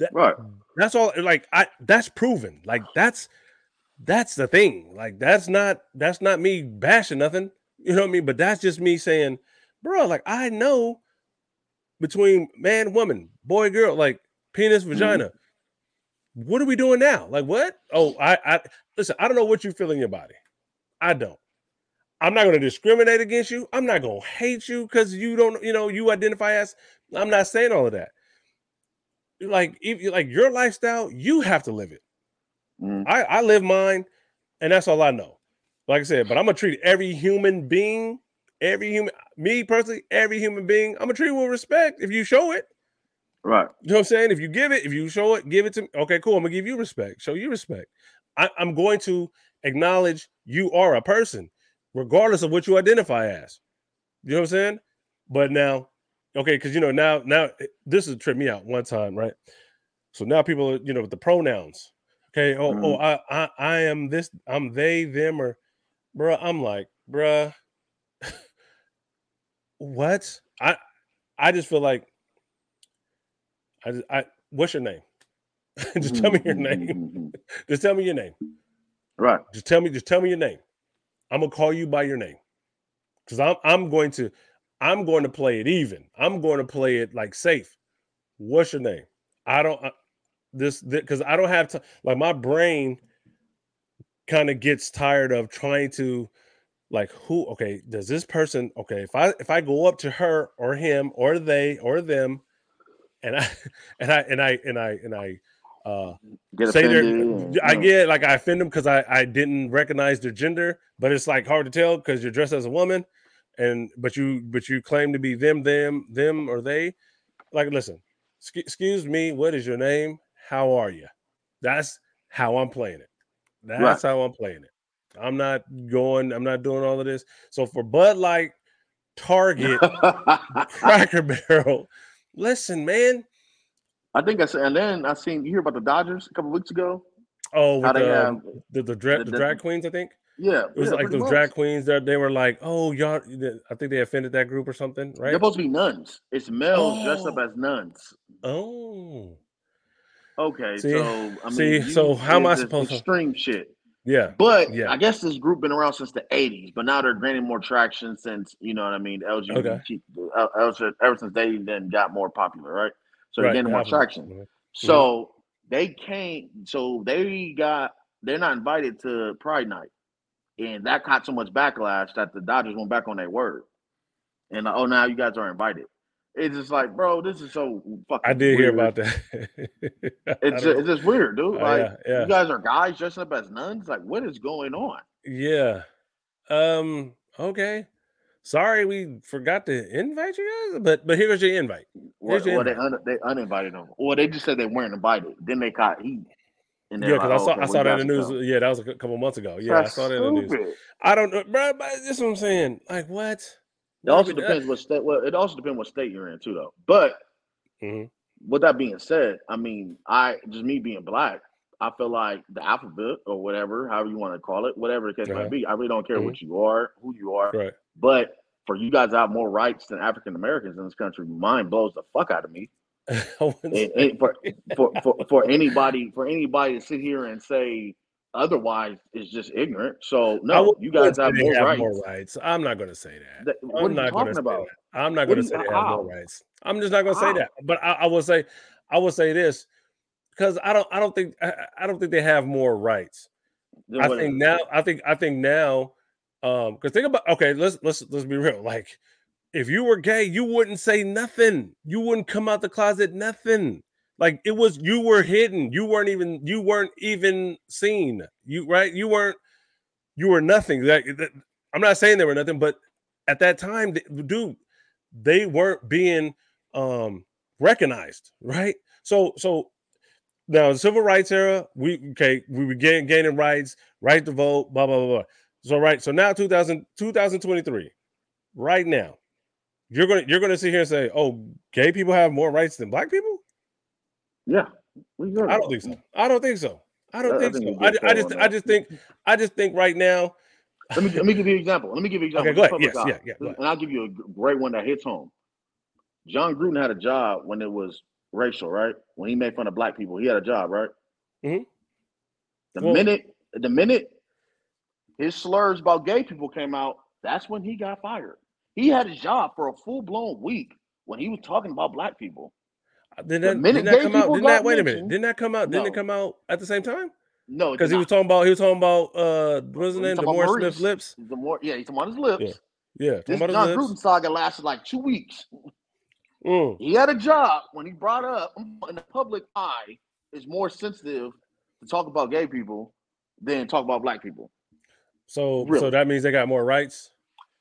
That, right. That's all. Like I, that's proven. Like that's that's the thing. Like that's not that's not me bashing nothing. You know what I mean? But that's just me saying, bro. Like I know between man, woman, boy, girl, like penis, mm-hmm. vagina. Mm-hmm. What are we doing now? Like what? Oh, I, I listen. I don't know what you feel in your body. I don't. I'm not going to discriminate against you. I'm not going to hate you because you don't, you know, you identify as. I'm not saying all of that. Like, if you like your lifestyle, you have to live it. Mm. I, I live mine, and that's all I know. Like I said, but I'm gonna treat every human being every human, me personally, every human being, I'm gonna treat with respect if you show it. Right. You know what I'm saying? If you give it, if you show it, give it to me. Okay, cool. I'm gonna give you respect. Show you respect. I, I'm going to acknowledge you are a person, regardless of what you identify as. You know what I'm saying? But now, okay, because you know, now, now this is trip me out one time, right? So now people are, you know, with the pronouns. Okay, oh, mm-hmm. oh, I, I I am this, I'm they, them, or bruh. I'm like, bruh, what? I I just feel like I I what's your name? just tell me your name. Mm-hmm. just tell me your name. Right. Just tell me, just tell me your name. I'm gonna call you by your name. Because I'm I'm going to I'm going to play it even. I'm going to play it like safe. What's your name? I don't this because I don't have to like my brain kind of gets tired of trying to like who okay does this person okay if i if i go up to her or him or they or them and i and i and i and i and i uh get say they i get like i offend them because i i didn't recognize their gender but it's like hard to tell because you're dressed as a woman and but you but you claim to be them them them or they. Like listen excuse me what is your name how are you that's how i'm playing it that's right. how i'm playing it I'm not going, I'm not doing all of this. So for Bud Light, Target, Cracker Barrel, listen, man. I think I said, and then I seen you hear about the Dodgers a couple weeks ago. Oh, with the, have, the, the, dra- the, the, drag queens, I think. Yeah, it was yeah, like those much. drag queens that they were like, "Oh, y'all." I think they offended that group or something, right? They're supposed to be nuns. It's males oh. dressed up oh. as nuns. Oh. Okay, see, so I mean, see, so how am I supposed to stream shit? Yeah. But yeah. I guess this group been around since the 80s, but now they're gaining more traction since, you know what I mean, LGBT, okay. ever, ever since they then got more popular, right? So they're gaining more traction. Mm-hmm. So they came, so they got, they're not invited to Pride Night. And that caught so much backlash that the Dodgers went back on their word. And oh, now you guys are invited. It's just like, bro, this is so fucking. I did weird. hear about that. it's just, it's just weird, dude. Like, yeah, yeah. you guys are guys dressing up as nuns. Like, what is going on? Yeah. Um. Okay. Sorry, we forgot to invite you guys, but but here's your invite. Here's your well invite. they un, they uninvited them. or they just said they weren't invited. Then they caught heat. Yeah, because I saw oh, I saw that in the news. Go. Yeah, that was a couple months ago. Yeah, That's I saw that in the news. I don't know, bro. But this is what I'm saying. Like, what? It also depends what state. Well, it also depends what state you're in too, though. But mm-hmm. with that being said, I mean, I just me being black, I feel like the alphabet or whatever, however you want to call it, whatever the case might be, I really don't care mm-hmm. what you are, who you are. Right. But for you guys to have more rights than African Americans in this country, mind blows the fuck out of me. and, and for, for, for for anybody for anybody to sit here and say otherwise it's just ignorant. So no, you guys have, more, have rights. more rights. I'm not going to say that. that what I'm not going to about? That. I'm not going to say they have more rights. I'm just not going to say that. But I, I will say, I will say this because I don't, I don't think, I, I don't think they have more rights. Then I think now, I think, I think now, um, because think about, okay, let's let's let's be real. Like, if you were gay, you wouldn't say nothing. You wouldn't come out the closet, nothing. Like it was you were hidden. You weren't even you weren't even seen. You right? You weren't you were nothing. Like I'm not saying they were nothing, but at that time, dude, they weren't being um recognized, right? So so now the civil rights era, we okay, we were gaining rights, right to vote, blah blah blah. blah. So right, so now 2000, 2023, right now, you're gonna you're gonna sit here and say, oh, gay people have more rights than black people? Yeah, I don't think so. I don't think so. I don't think, think so. I, I just I just think I just think right now. Let me let me give you an example. Let me give you an example. Okay, go ahead. Yes, yeah, yeah. And I'll give you a great one that hits home. Jon Gruden had a job when it was racial, right? When he made fun of black people, he had a job, right? Mm-hmm. The well, minute the minute his slurs about gay people came out, that's when he got fired. He had his job for a full blown week when he was talking about black people. Uh, did that, didn't that come out? Didn't that wait a minute? Didn't that come out? Didn't it come out at the same time? No, because he was talking about he was talking about uh what's his name? DeMaurice Smith lips. The more yeah, he's talking about his lips. Yeah, yeah this Jon Gruden saga lasted like two weeks. Mm. He had a job when he brought up in the public eye is more sensitive to talk about gay people than talk about black people. So really. so that means they got more rights.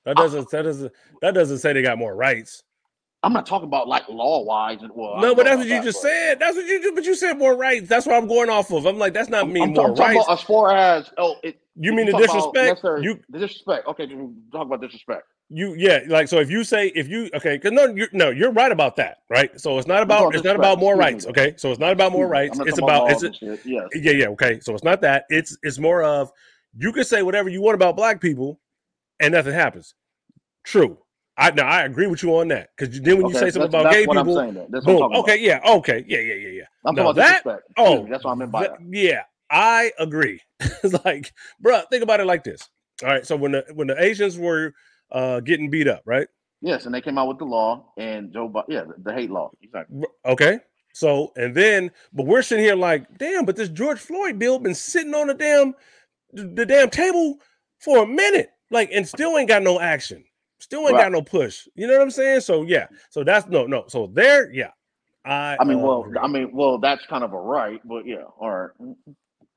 That doesn't I, that doesn't that doesn't say they got more rights. I'm not talking about like law wise well. No, but that's what you just said. That's what you just. But you said more rights. That's what I'm going off of. I'm like, that's not me more I'm rights. as far as oh, it, you mean the disrespect? You the disrespect. Okay, talk about disrespect. You yeah, like so. If you say if you okay, because no, you're no, you're right about that, right? So it's not about it's not about more rights. Okay, so it's not about more rights. It's about it's yeah, yeah. Okay, so it's not that. It's it's more of you can say whatever you want about black people, and nothing happens. True. I now I agree with you on that because then when okay, you say something about gay people, boom. Okay, yeah, okay, yeah, yeah, yeah, yeah. I'm talking that, about disrespect. Oh, that's what I meant by that. Yeah, I agree. it's like, bro, think about it like this. All right, so when the when the Asians were uh getting beat up, right? Yes, and they came out with the law and Joe, Biden, yeah, the, the hate law. Exactly. Okay, so and then, but we're sitting here like, damn, but this George Floyd bill been sitting on the damn the damn table for a minute, like, and still ain't got no action. Still ain't right. got no push. You know what I'm saying? So yeah. So that's no, no. So there, yeah. I I mean, well, I mean, well, that's kind of a right, but yeah, all right.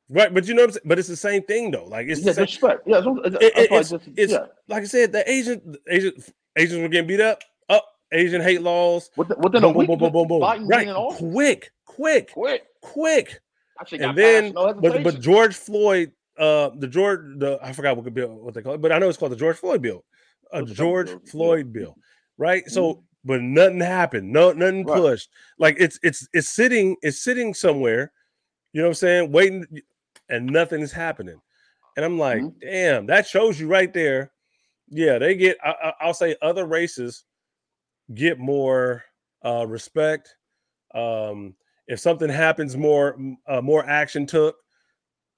Right, but you know what I'm saying? But it's the same thing though. Like it's yeah, the same. Yeah, it's, it, it's, just, it's yeah. like I said, the Asian Asian Asians were getting beat up. Up Asian hate laws. Within, within boom, a week, boom, boom, boom, boom, boom. Right, quick, quick, quick, quick. And then, no but but George Floyd, uh, the George, the I forgot what bill what they call it, but I know it's called the George Floyd bill a George Floyd bill, right? Mm-hmm. So, but nothing happened. No, nothing right. pushed. Like it's it's it's sitting it's sitting somewhere. You know what I'm saying? Waiting, and nothing is happening. And I'm like, mm-hmm. damn, that shows you right there. Yeah, they get. I, will say other races get more uh, respect. Um, if something happens, more uh, more action took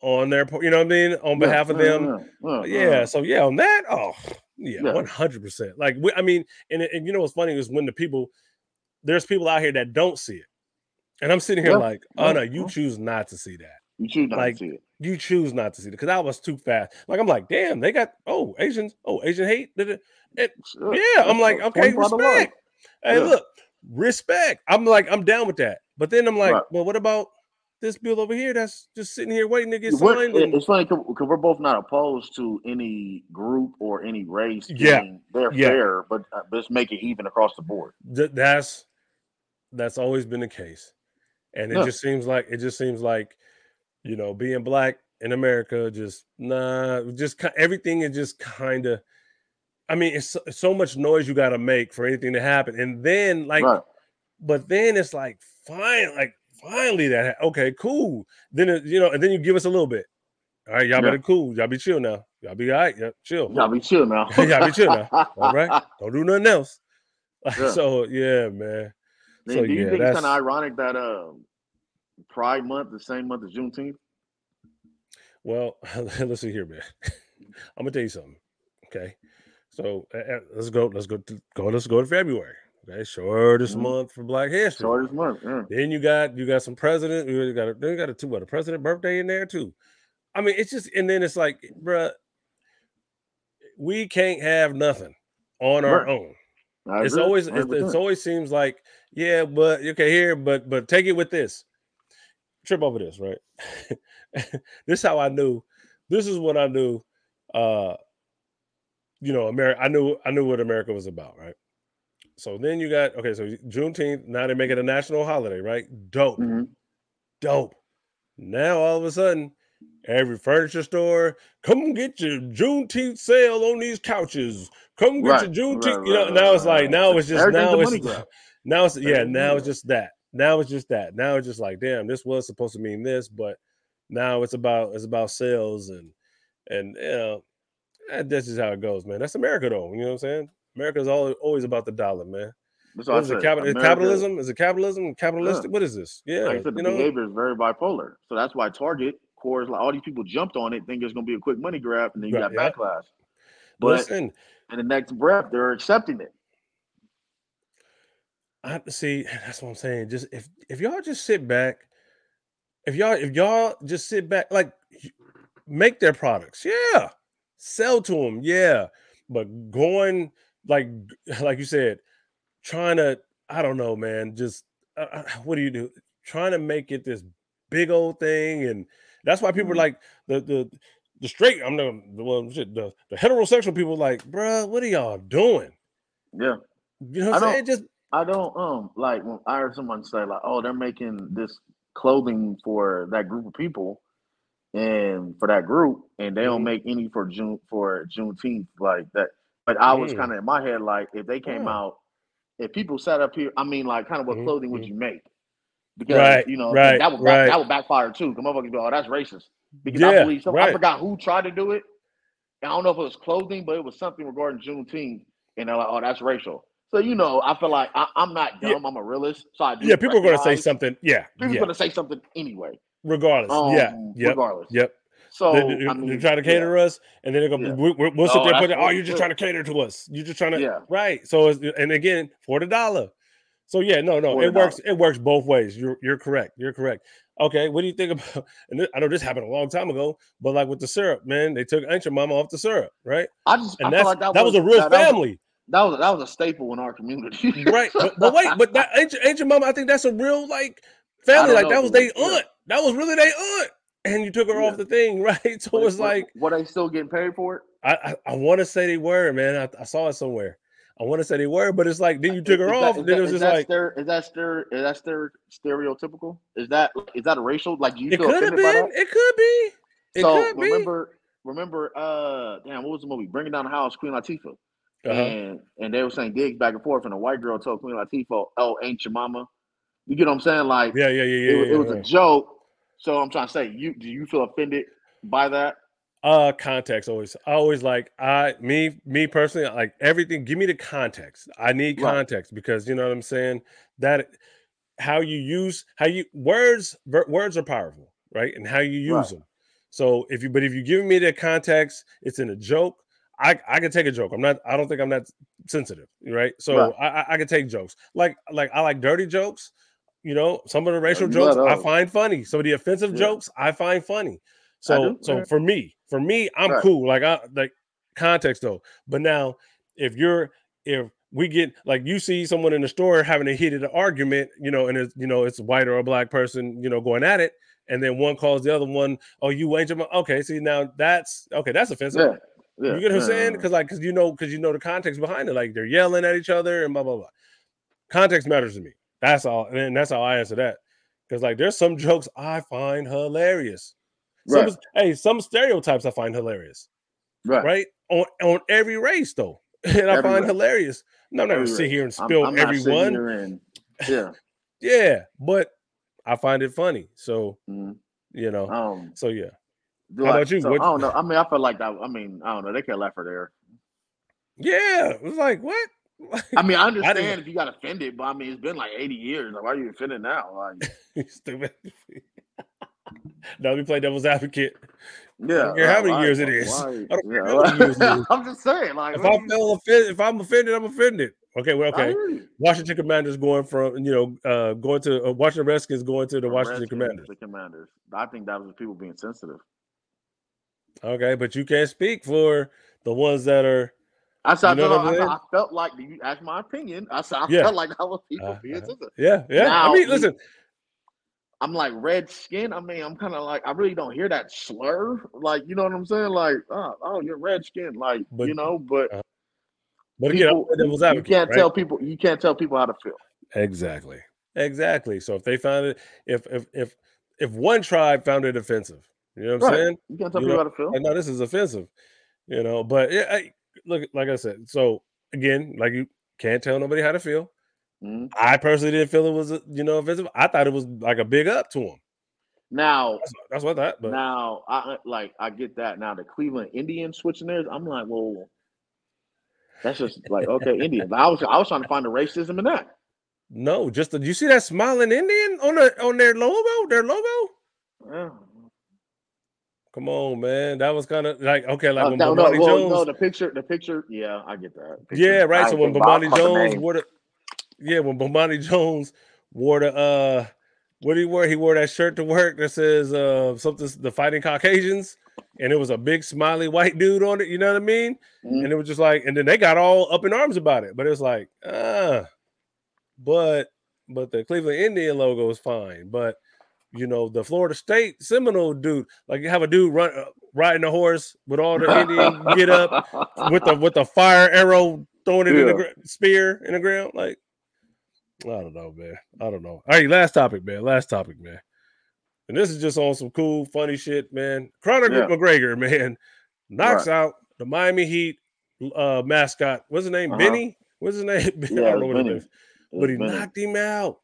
on their, you know what I mean, on behalf yeah, of them. Yeah, yeah, yeah, So yeah, on that, oh, yeah, one hundred percent. Like we, I mean, and and you know what's funny is when the people there's people out here that don't see it, and I'm sitting here yeah. like, oh no, you choose not to see that. You choose not like, to see it. You choose not to see it because I was too fast. Like I'm like, damn, they got oh Asians, oh Asian hate. It, it, yeah, I'm like, okay, respect. Hey, look, respect. I'm like, I'm down with that. But then I'm like, right. well, what about this bill over here that's just sitting here waiting to get signed. It's funny because we're both not opposed to any group or any race. Yeah, they're yeah. fair, but uh, let's make it even across the board. Th- that's that's always been the case, and it yeah. just seems like it just seems like you know being black in America just nah, just everything is just kind of. I mean, it's, it's, so much noise you got to make for anything to happen, and then like, right. but then it's like fine, like finally that okay, cool. Then it, you know, and then you give us a little bit. All right, y'all yeah. better cool. Y'all be chill now. Y'all be all right. Yeah, chill. Y'all be chill now. y'all be chill now. All right. Don't do nothing else. Yeah. so yeah, man. Man, so, do you yeah, think it's kind of ironic that uh Pride Month, the same month as Juneteenth? Well, let's see here, man. I'm gonna tell you something. Okay, so uh, let's go. Let's go. To, go. Let's go to February. Okay, shortest mm-hmm. month for Black History. Shortest month. Yeah. Then you got you got some president. You got a, then you got a two what a president birthday in there too. I mean, it's just and then it's like, bruh, we can't have nothing on our right. own. it's always it's, it's, always seems like yeah, but okay, here, but but take it with this. Trip over this, right? this is how I knew. This is what I knew. Uh, you know, America. I knew I knew what America was about, right? So then you got okay. So Juneteenth. Now they make it a national holiday, right? Dope, mm-hmm. dope. Now all of a sudden, every furniture store, come get your Juneteenth sale on these couches. Come get right, your Juneteenth. Right, you know, right, now it's like now it's just now it's now it's yeah now it's just that now it's just that now it's just like damn this was supposed to mean this but now it's about it's about sales and and you know that's just how it goes man that's America though you know what I'm saying America's always always about the dollar man. What is it? Capital, America, capitalism? Is it capitalism? Capitalistic? Yeah. What is this? Yeah, like I said, the behavior know? is very bipolar. So that's why Target, Coors, like all these people jumped on it, think it's going to be a quick money grab, and then you right, got yeah. backlash. But Listen, in the next breath, they're accepting it. I have to see. That's what I'm saying. Just if if y'all just sit back, if y'all if y'all just sit back, like make their products, yeah, sell to them, yeah, but going like like you said, trying to I don't know, man, just uh, uh what do you do? Trying to make it this big old thing, and that's why people are mm-hmm. like the the the straight. I'm the well, shit, the the heterosexual people like, bro, what are y'all doing? Yeah, you know what I'm saying? Just I don't um like when I heard someone say like, oh, they're making this clothing for that group of people and for that group, and they don't mm-hmm. make any for June for Juneteenth like that. But I was kind of in my head like, if they came out, if people sat up here, I mean, like, kind of what clothing would mm-hmm. you make? Because right, you know right, that would back, right. that would backfire too. Come motherfuckers go, oh, that's racist. Because yeah, I believe some, right. I forgot who tried to do it. I don't know if it was clothing, but it was something regarding Juneteenth, and they're like, oh, that's racial. So you know, I feel like I, am not dumb. Yeah. I'm a realist. So I yeah, people are going to say something. Yeah, people yeah. are going to say something anyway. Regardless, um, yeah, yep. regardless. Yep. So they, are I mean, trying to cater yeah. us, and then they're gonna yeah. we, will sit oh, there it. Oh, you're just trying to cater to us. You're just trying to yeah. right. So and again for the dollar. So yeah, no, no, it works. It works both ways. You're you're correct. You're correct. Okay, what do you think about? And this, I know this happened a long time ago, but like with the syrup, man, they took Aunt Mama off the syrup, right? I just and I like that, that was, was, a real that, family. That was, that was a staple in our community, right? But, but, wait, but that Aunt Jemima, I think that's a real like family. Like know, that was their aunt. That was really their aunt and you took her yeah. off the thing, right? So it was like, what they still getting paid for it? I I, I want to say they were, man. I, I, saw it somewhere. I want to say they were, but it's like then you took her is off, that, and then it was just like, stere- is that stere- is that stere- stereotypical? Is that is that a racial? Like, you it could have been. It could be. It so could remember, be. remember, uh, damn, what was the movie? Bringing Down the House, Queen Latifah. Uh-huh. And and they were saying digs back and forth, and a white girl told Queen Latifah, "Oh, ain't your mama?" You get what I'm saying? Like, yeah, yeah, yeah, yeah. It, yeah, it was yeah. a joke, so I'm trying to say, you do you feel offended by that? Uh context always. I always like I me me personally like everything. Give me the context. I need context right. because you know what I'm saying. That how you use how you words words are powerful, right? And how you use right. them. So if you but if you give me the context, it's in a joke. I I can take a joke. I'm not. I don't think I'm that sensitive, right? So right. I I can take jokes. Like like I like dirty jokes. You know, some of the racial jokes I find funny. Some of the offensive yeah. jokes I find funny. So so for me, for me, I'm right. cool. Like I like context though. But now if you're if we get like you see someone in the store having a heated argument, you know, and it's you know it's a white or a black person, you know, going at it, and then one calls the other one, "Oh, you ain't your okay." See now that's okay. That's offensive. Yeah. Yeah. You get what I'm saying? Because like, because you know, because you know the context behind it. Like they're yelling at each other and blah blah blah. Context matters to me. That's all, and that's how I answer that. Because like, there's some jokes I find hilarious. Right. Some, hey, some stereotypes I find hilarious. Right. Right. On on every race though, and I find hilarious. No, I'm not gonna sit here and spill I'm, I'm everyone. Yeah. yeah, but I find it funny. So mm-hmm. you know. Um, so yeah. How like, about you? So, I don't know. I mean, I feel like that. I mean, I don't know. They can't laugh for there. Yeah, it was like what? I mean, I understand I if you got offended, but I mean, it's been like 80 years. Like, why are you offended now? Like, stupid. now we play devil's advocate. Yeah, care how many years it is. Yeah, I'm just saying, like, if I feel offended, if I'm offended, I'm offended. Okay, well, okay. Washington Commanders going from you know uh going to uh, Washington Redskins going to the Washington Redskins, Commanders. The Commanders. I think that was people being sensitive. Okay, but you can't speak for the ones that are I said, you know no, I, I, felt like you asked my opinion. I said, I yeah. felt like that was people uh, being uh, Yeah, yeah. Now, I mean, listen. I'm like red skin. I mean, I'm kind of like I really don't hear that slur. Like, you know what I'm saying? Like, oh, oh you're red skin. Like, but, you know, but uh, but again, people, you can't right? tell people you can't tell people how to feel. Exactly. Exactly. So if they found it, if if if if one tribe found it offensive, you know what I'm right. saying? You can't tell you people know, how to feel. I know this is offensive, you know. But yeah, I, look, like I said, so again, like you can't tell nobody how to feel. Mm-hmm. I personally didn't feel it was, you know, offensive. I thought it was like a big up to him. Now that's, that's what that. But now, I like I get that. Now the Cleveland Indians switching theirs, I'm like, well, that's just like okay, Indians. I was I was trying to find the racism in that. No, just the, you see that smiling Indian on the on their logo, their logo. Yeah. Come on, man. That was kind of like okay, like uh, when no, no, well, Jones. No, the picture, the picture. Yeah, I get that. Picture, yeah, right. I so when Bomani Jones wore the, yeah, when Bomani Jones wore the uh, what did he wear? He wore that shirt to work that says uh something the fighting Caucasians, and it was a big smiley white dude on it. You know what I mean? Mm-hmm. And it was just like, and then they got all up in arms about it. But it's like, ah, uh, but but the Cleveland Indian logo is fine. But you know the Florida State Seminole dude, like you have a dude run uh, riding a horse with all the Indian get up with the with the fire arrow throwing it yeah. in the spear in the ground. Like I don't know, man. I don't know. All right, last topic, man. Last topic, man. And this is just on some cool, funny shit, man. Conor yeah. McGregor, man, knocks right. out the Miami Heat uh, mascot. What's his name? Uh-huh. Benny. What's his name? Yeah, I don't know what Benny. it is but he knocked him out.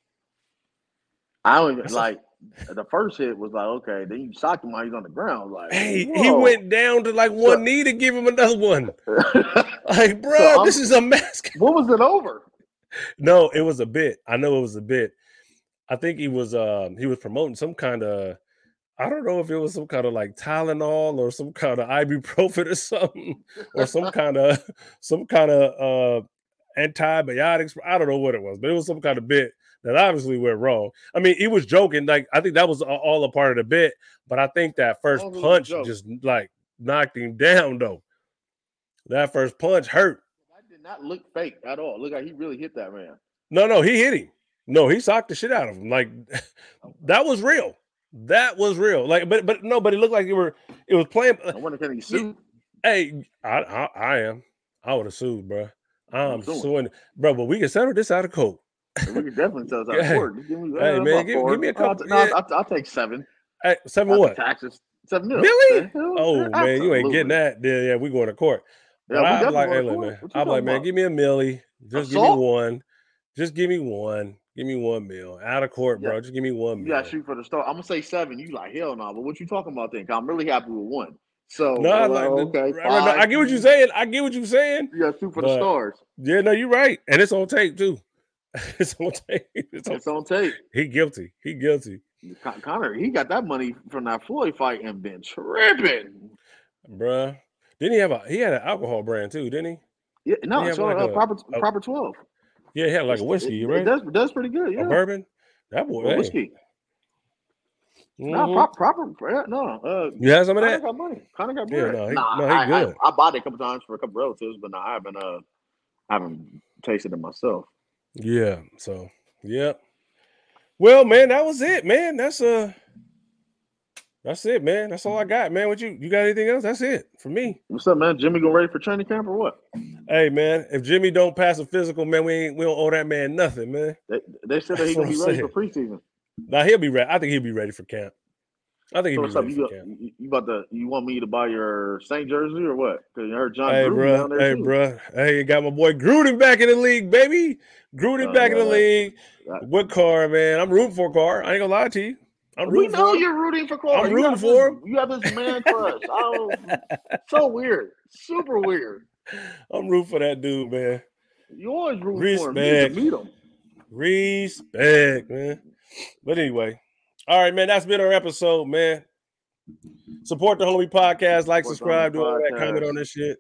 I don't like the first hit was like okay, then you socked him while he's on the ground. Like hey, Whoa. he went down to like one so, knee to give him another one. like, bro, so this is a mask. What was it over? No, it was a bit. I know it was a bit. I think he was um he was promoting some kind of I don't know if it was some kind of like Tylenol or some kind of ibuprofen or something, or some kind of some kind of uh antibiotics. I don't know what it was, but it was some kind of bit that obviously went wrong. I mean, he was joking. Like I think that was all a part of the bit, but I think that first punch just like knocked him down though. That first punch hurt. That did not look fake at all. Look like he really hit that man. No, no, he hit him. No, he socked the shit out of him. Like oh, that was real. That was real. Like, but but no, but it looked like it were it was playing. I wonder can he uh, sue? Hey, I, I, I am. I would have sued, bro. I'm suing, bro. But we can settle this out of court. We can definitely out of court. Give me, hey uh, man, give, give, me a couple. I'll, yeah. I'll, I'll, take seven. Hey, seven what? Taxes. Seven million. Really? Oh man, you ain't getting that. Yeah, yeah, we going to court. Yeah, I'm like, hey, look, man. I'm like, man, give me a milli. Just Assault? give me one. Just give me one. Give me one meal out of court, bro. Yeah. Just give me one. You Yeah, shoot for the start. I'm gonna say seven. You like hell no, nah, but what you talking about then? I'm really happy with one. So no, uh, like, okay, right, right, I get what you're saying. I get what you're saying. Yeah, got two for the stars. Yeah, no, you're right, and it's on tape too. it's on tape. It's on, it's on tape. He guilty. He guilty. Conor, he got that money from that Floyd fight and been tripping, bruh. Didn't he have a? He had an alcohol brand too, didn't he? Yeah, no, so like uh, a, proper a, proper twelve. Yeah, he had like a whiskey, it, right? It does, does pretty good. Yeah, a bourbon. That boy, hey. whiskey. Mm-hmm. No, proper, proper. No, uh, you have some of that. Got money. Of got money. Yeah, no, he, nah, no, he I, good. I, I, bought it a couple times for a couple relatives, but no, I haven't. Uh, I haven't tasted it myself. Yeah. So, yeah. Well, man, that was it, man. That's uh that's it, man. That's all I got, man. What you you got anything else? That's it for me. What's up, man? Jimmy going ready for training camp or what? Hey, man, if Jimmy don't pass a physical, man, we ain't we don't owe that man nothing, man. They, they said that he gonna be ready for preseason. Now he'll be ready. I think he'll be ready for camp. I think so you. You about to? You want me to buy your Saint jersey or what? Because you heard John. Hey, bro. Hey, too. bro. Hey, you got my boy Gruden back in the league, baby. Gruden uh, back in the league. What Carr, man? I'm rooting for Carr. I ain't gonna lie to you. I'm we know you're rooting for Carr. I'm you rooting for him. You have this man crush. oh, so weird. Super weird. I'm rooting for that dude, man. You always root for him. You meet him. Respect, man. But anyway, all right, man. That's been our episode, man. Support Da Homie Podcast. Like, Support subscribe, do all that, comment on this shit.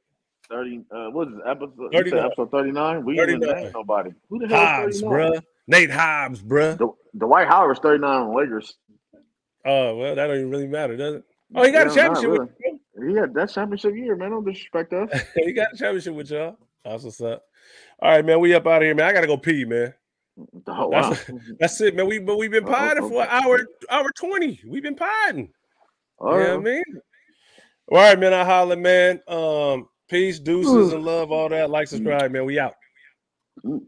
30, uh, what is it, episode? 39. Episode 39? We 39. didn't name nobody. Who the hell Hobbs, bruh. Nate Hobbs, bruh. The, Dwight Howard's 39 on Lakers. Oh, well, that don't even really matter, does it? Oh, he got yeah, a championship. Really. With, yeah, that championship year, man. Don't disrespect us. he got a championship with y'all. That's what's up. All right, man. We up out of here, man. I gotta go pee, man. Oh, wow. that's, that's it, man. We but we've been potting for an hour, hour 20. We've been potting. All right. You know what I mean? All right, man. I holler, man. Um, peace, deuces, and love, all that. Like, subscribe, man. We out. Mm.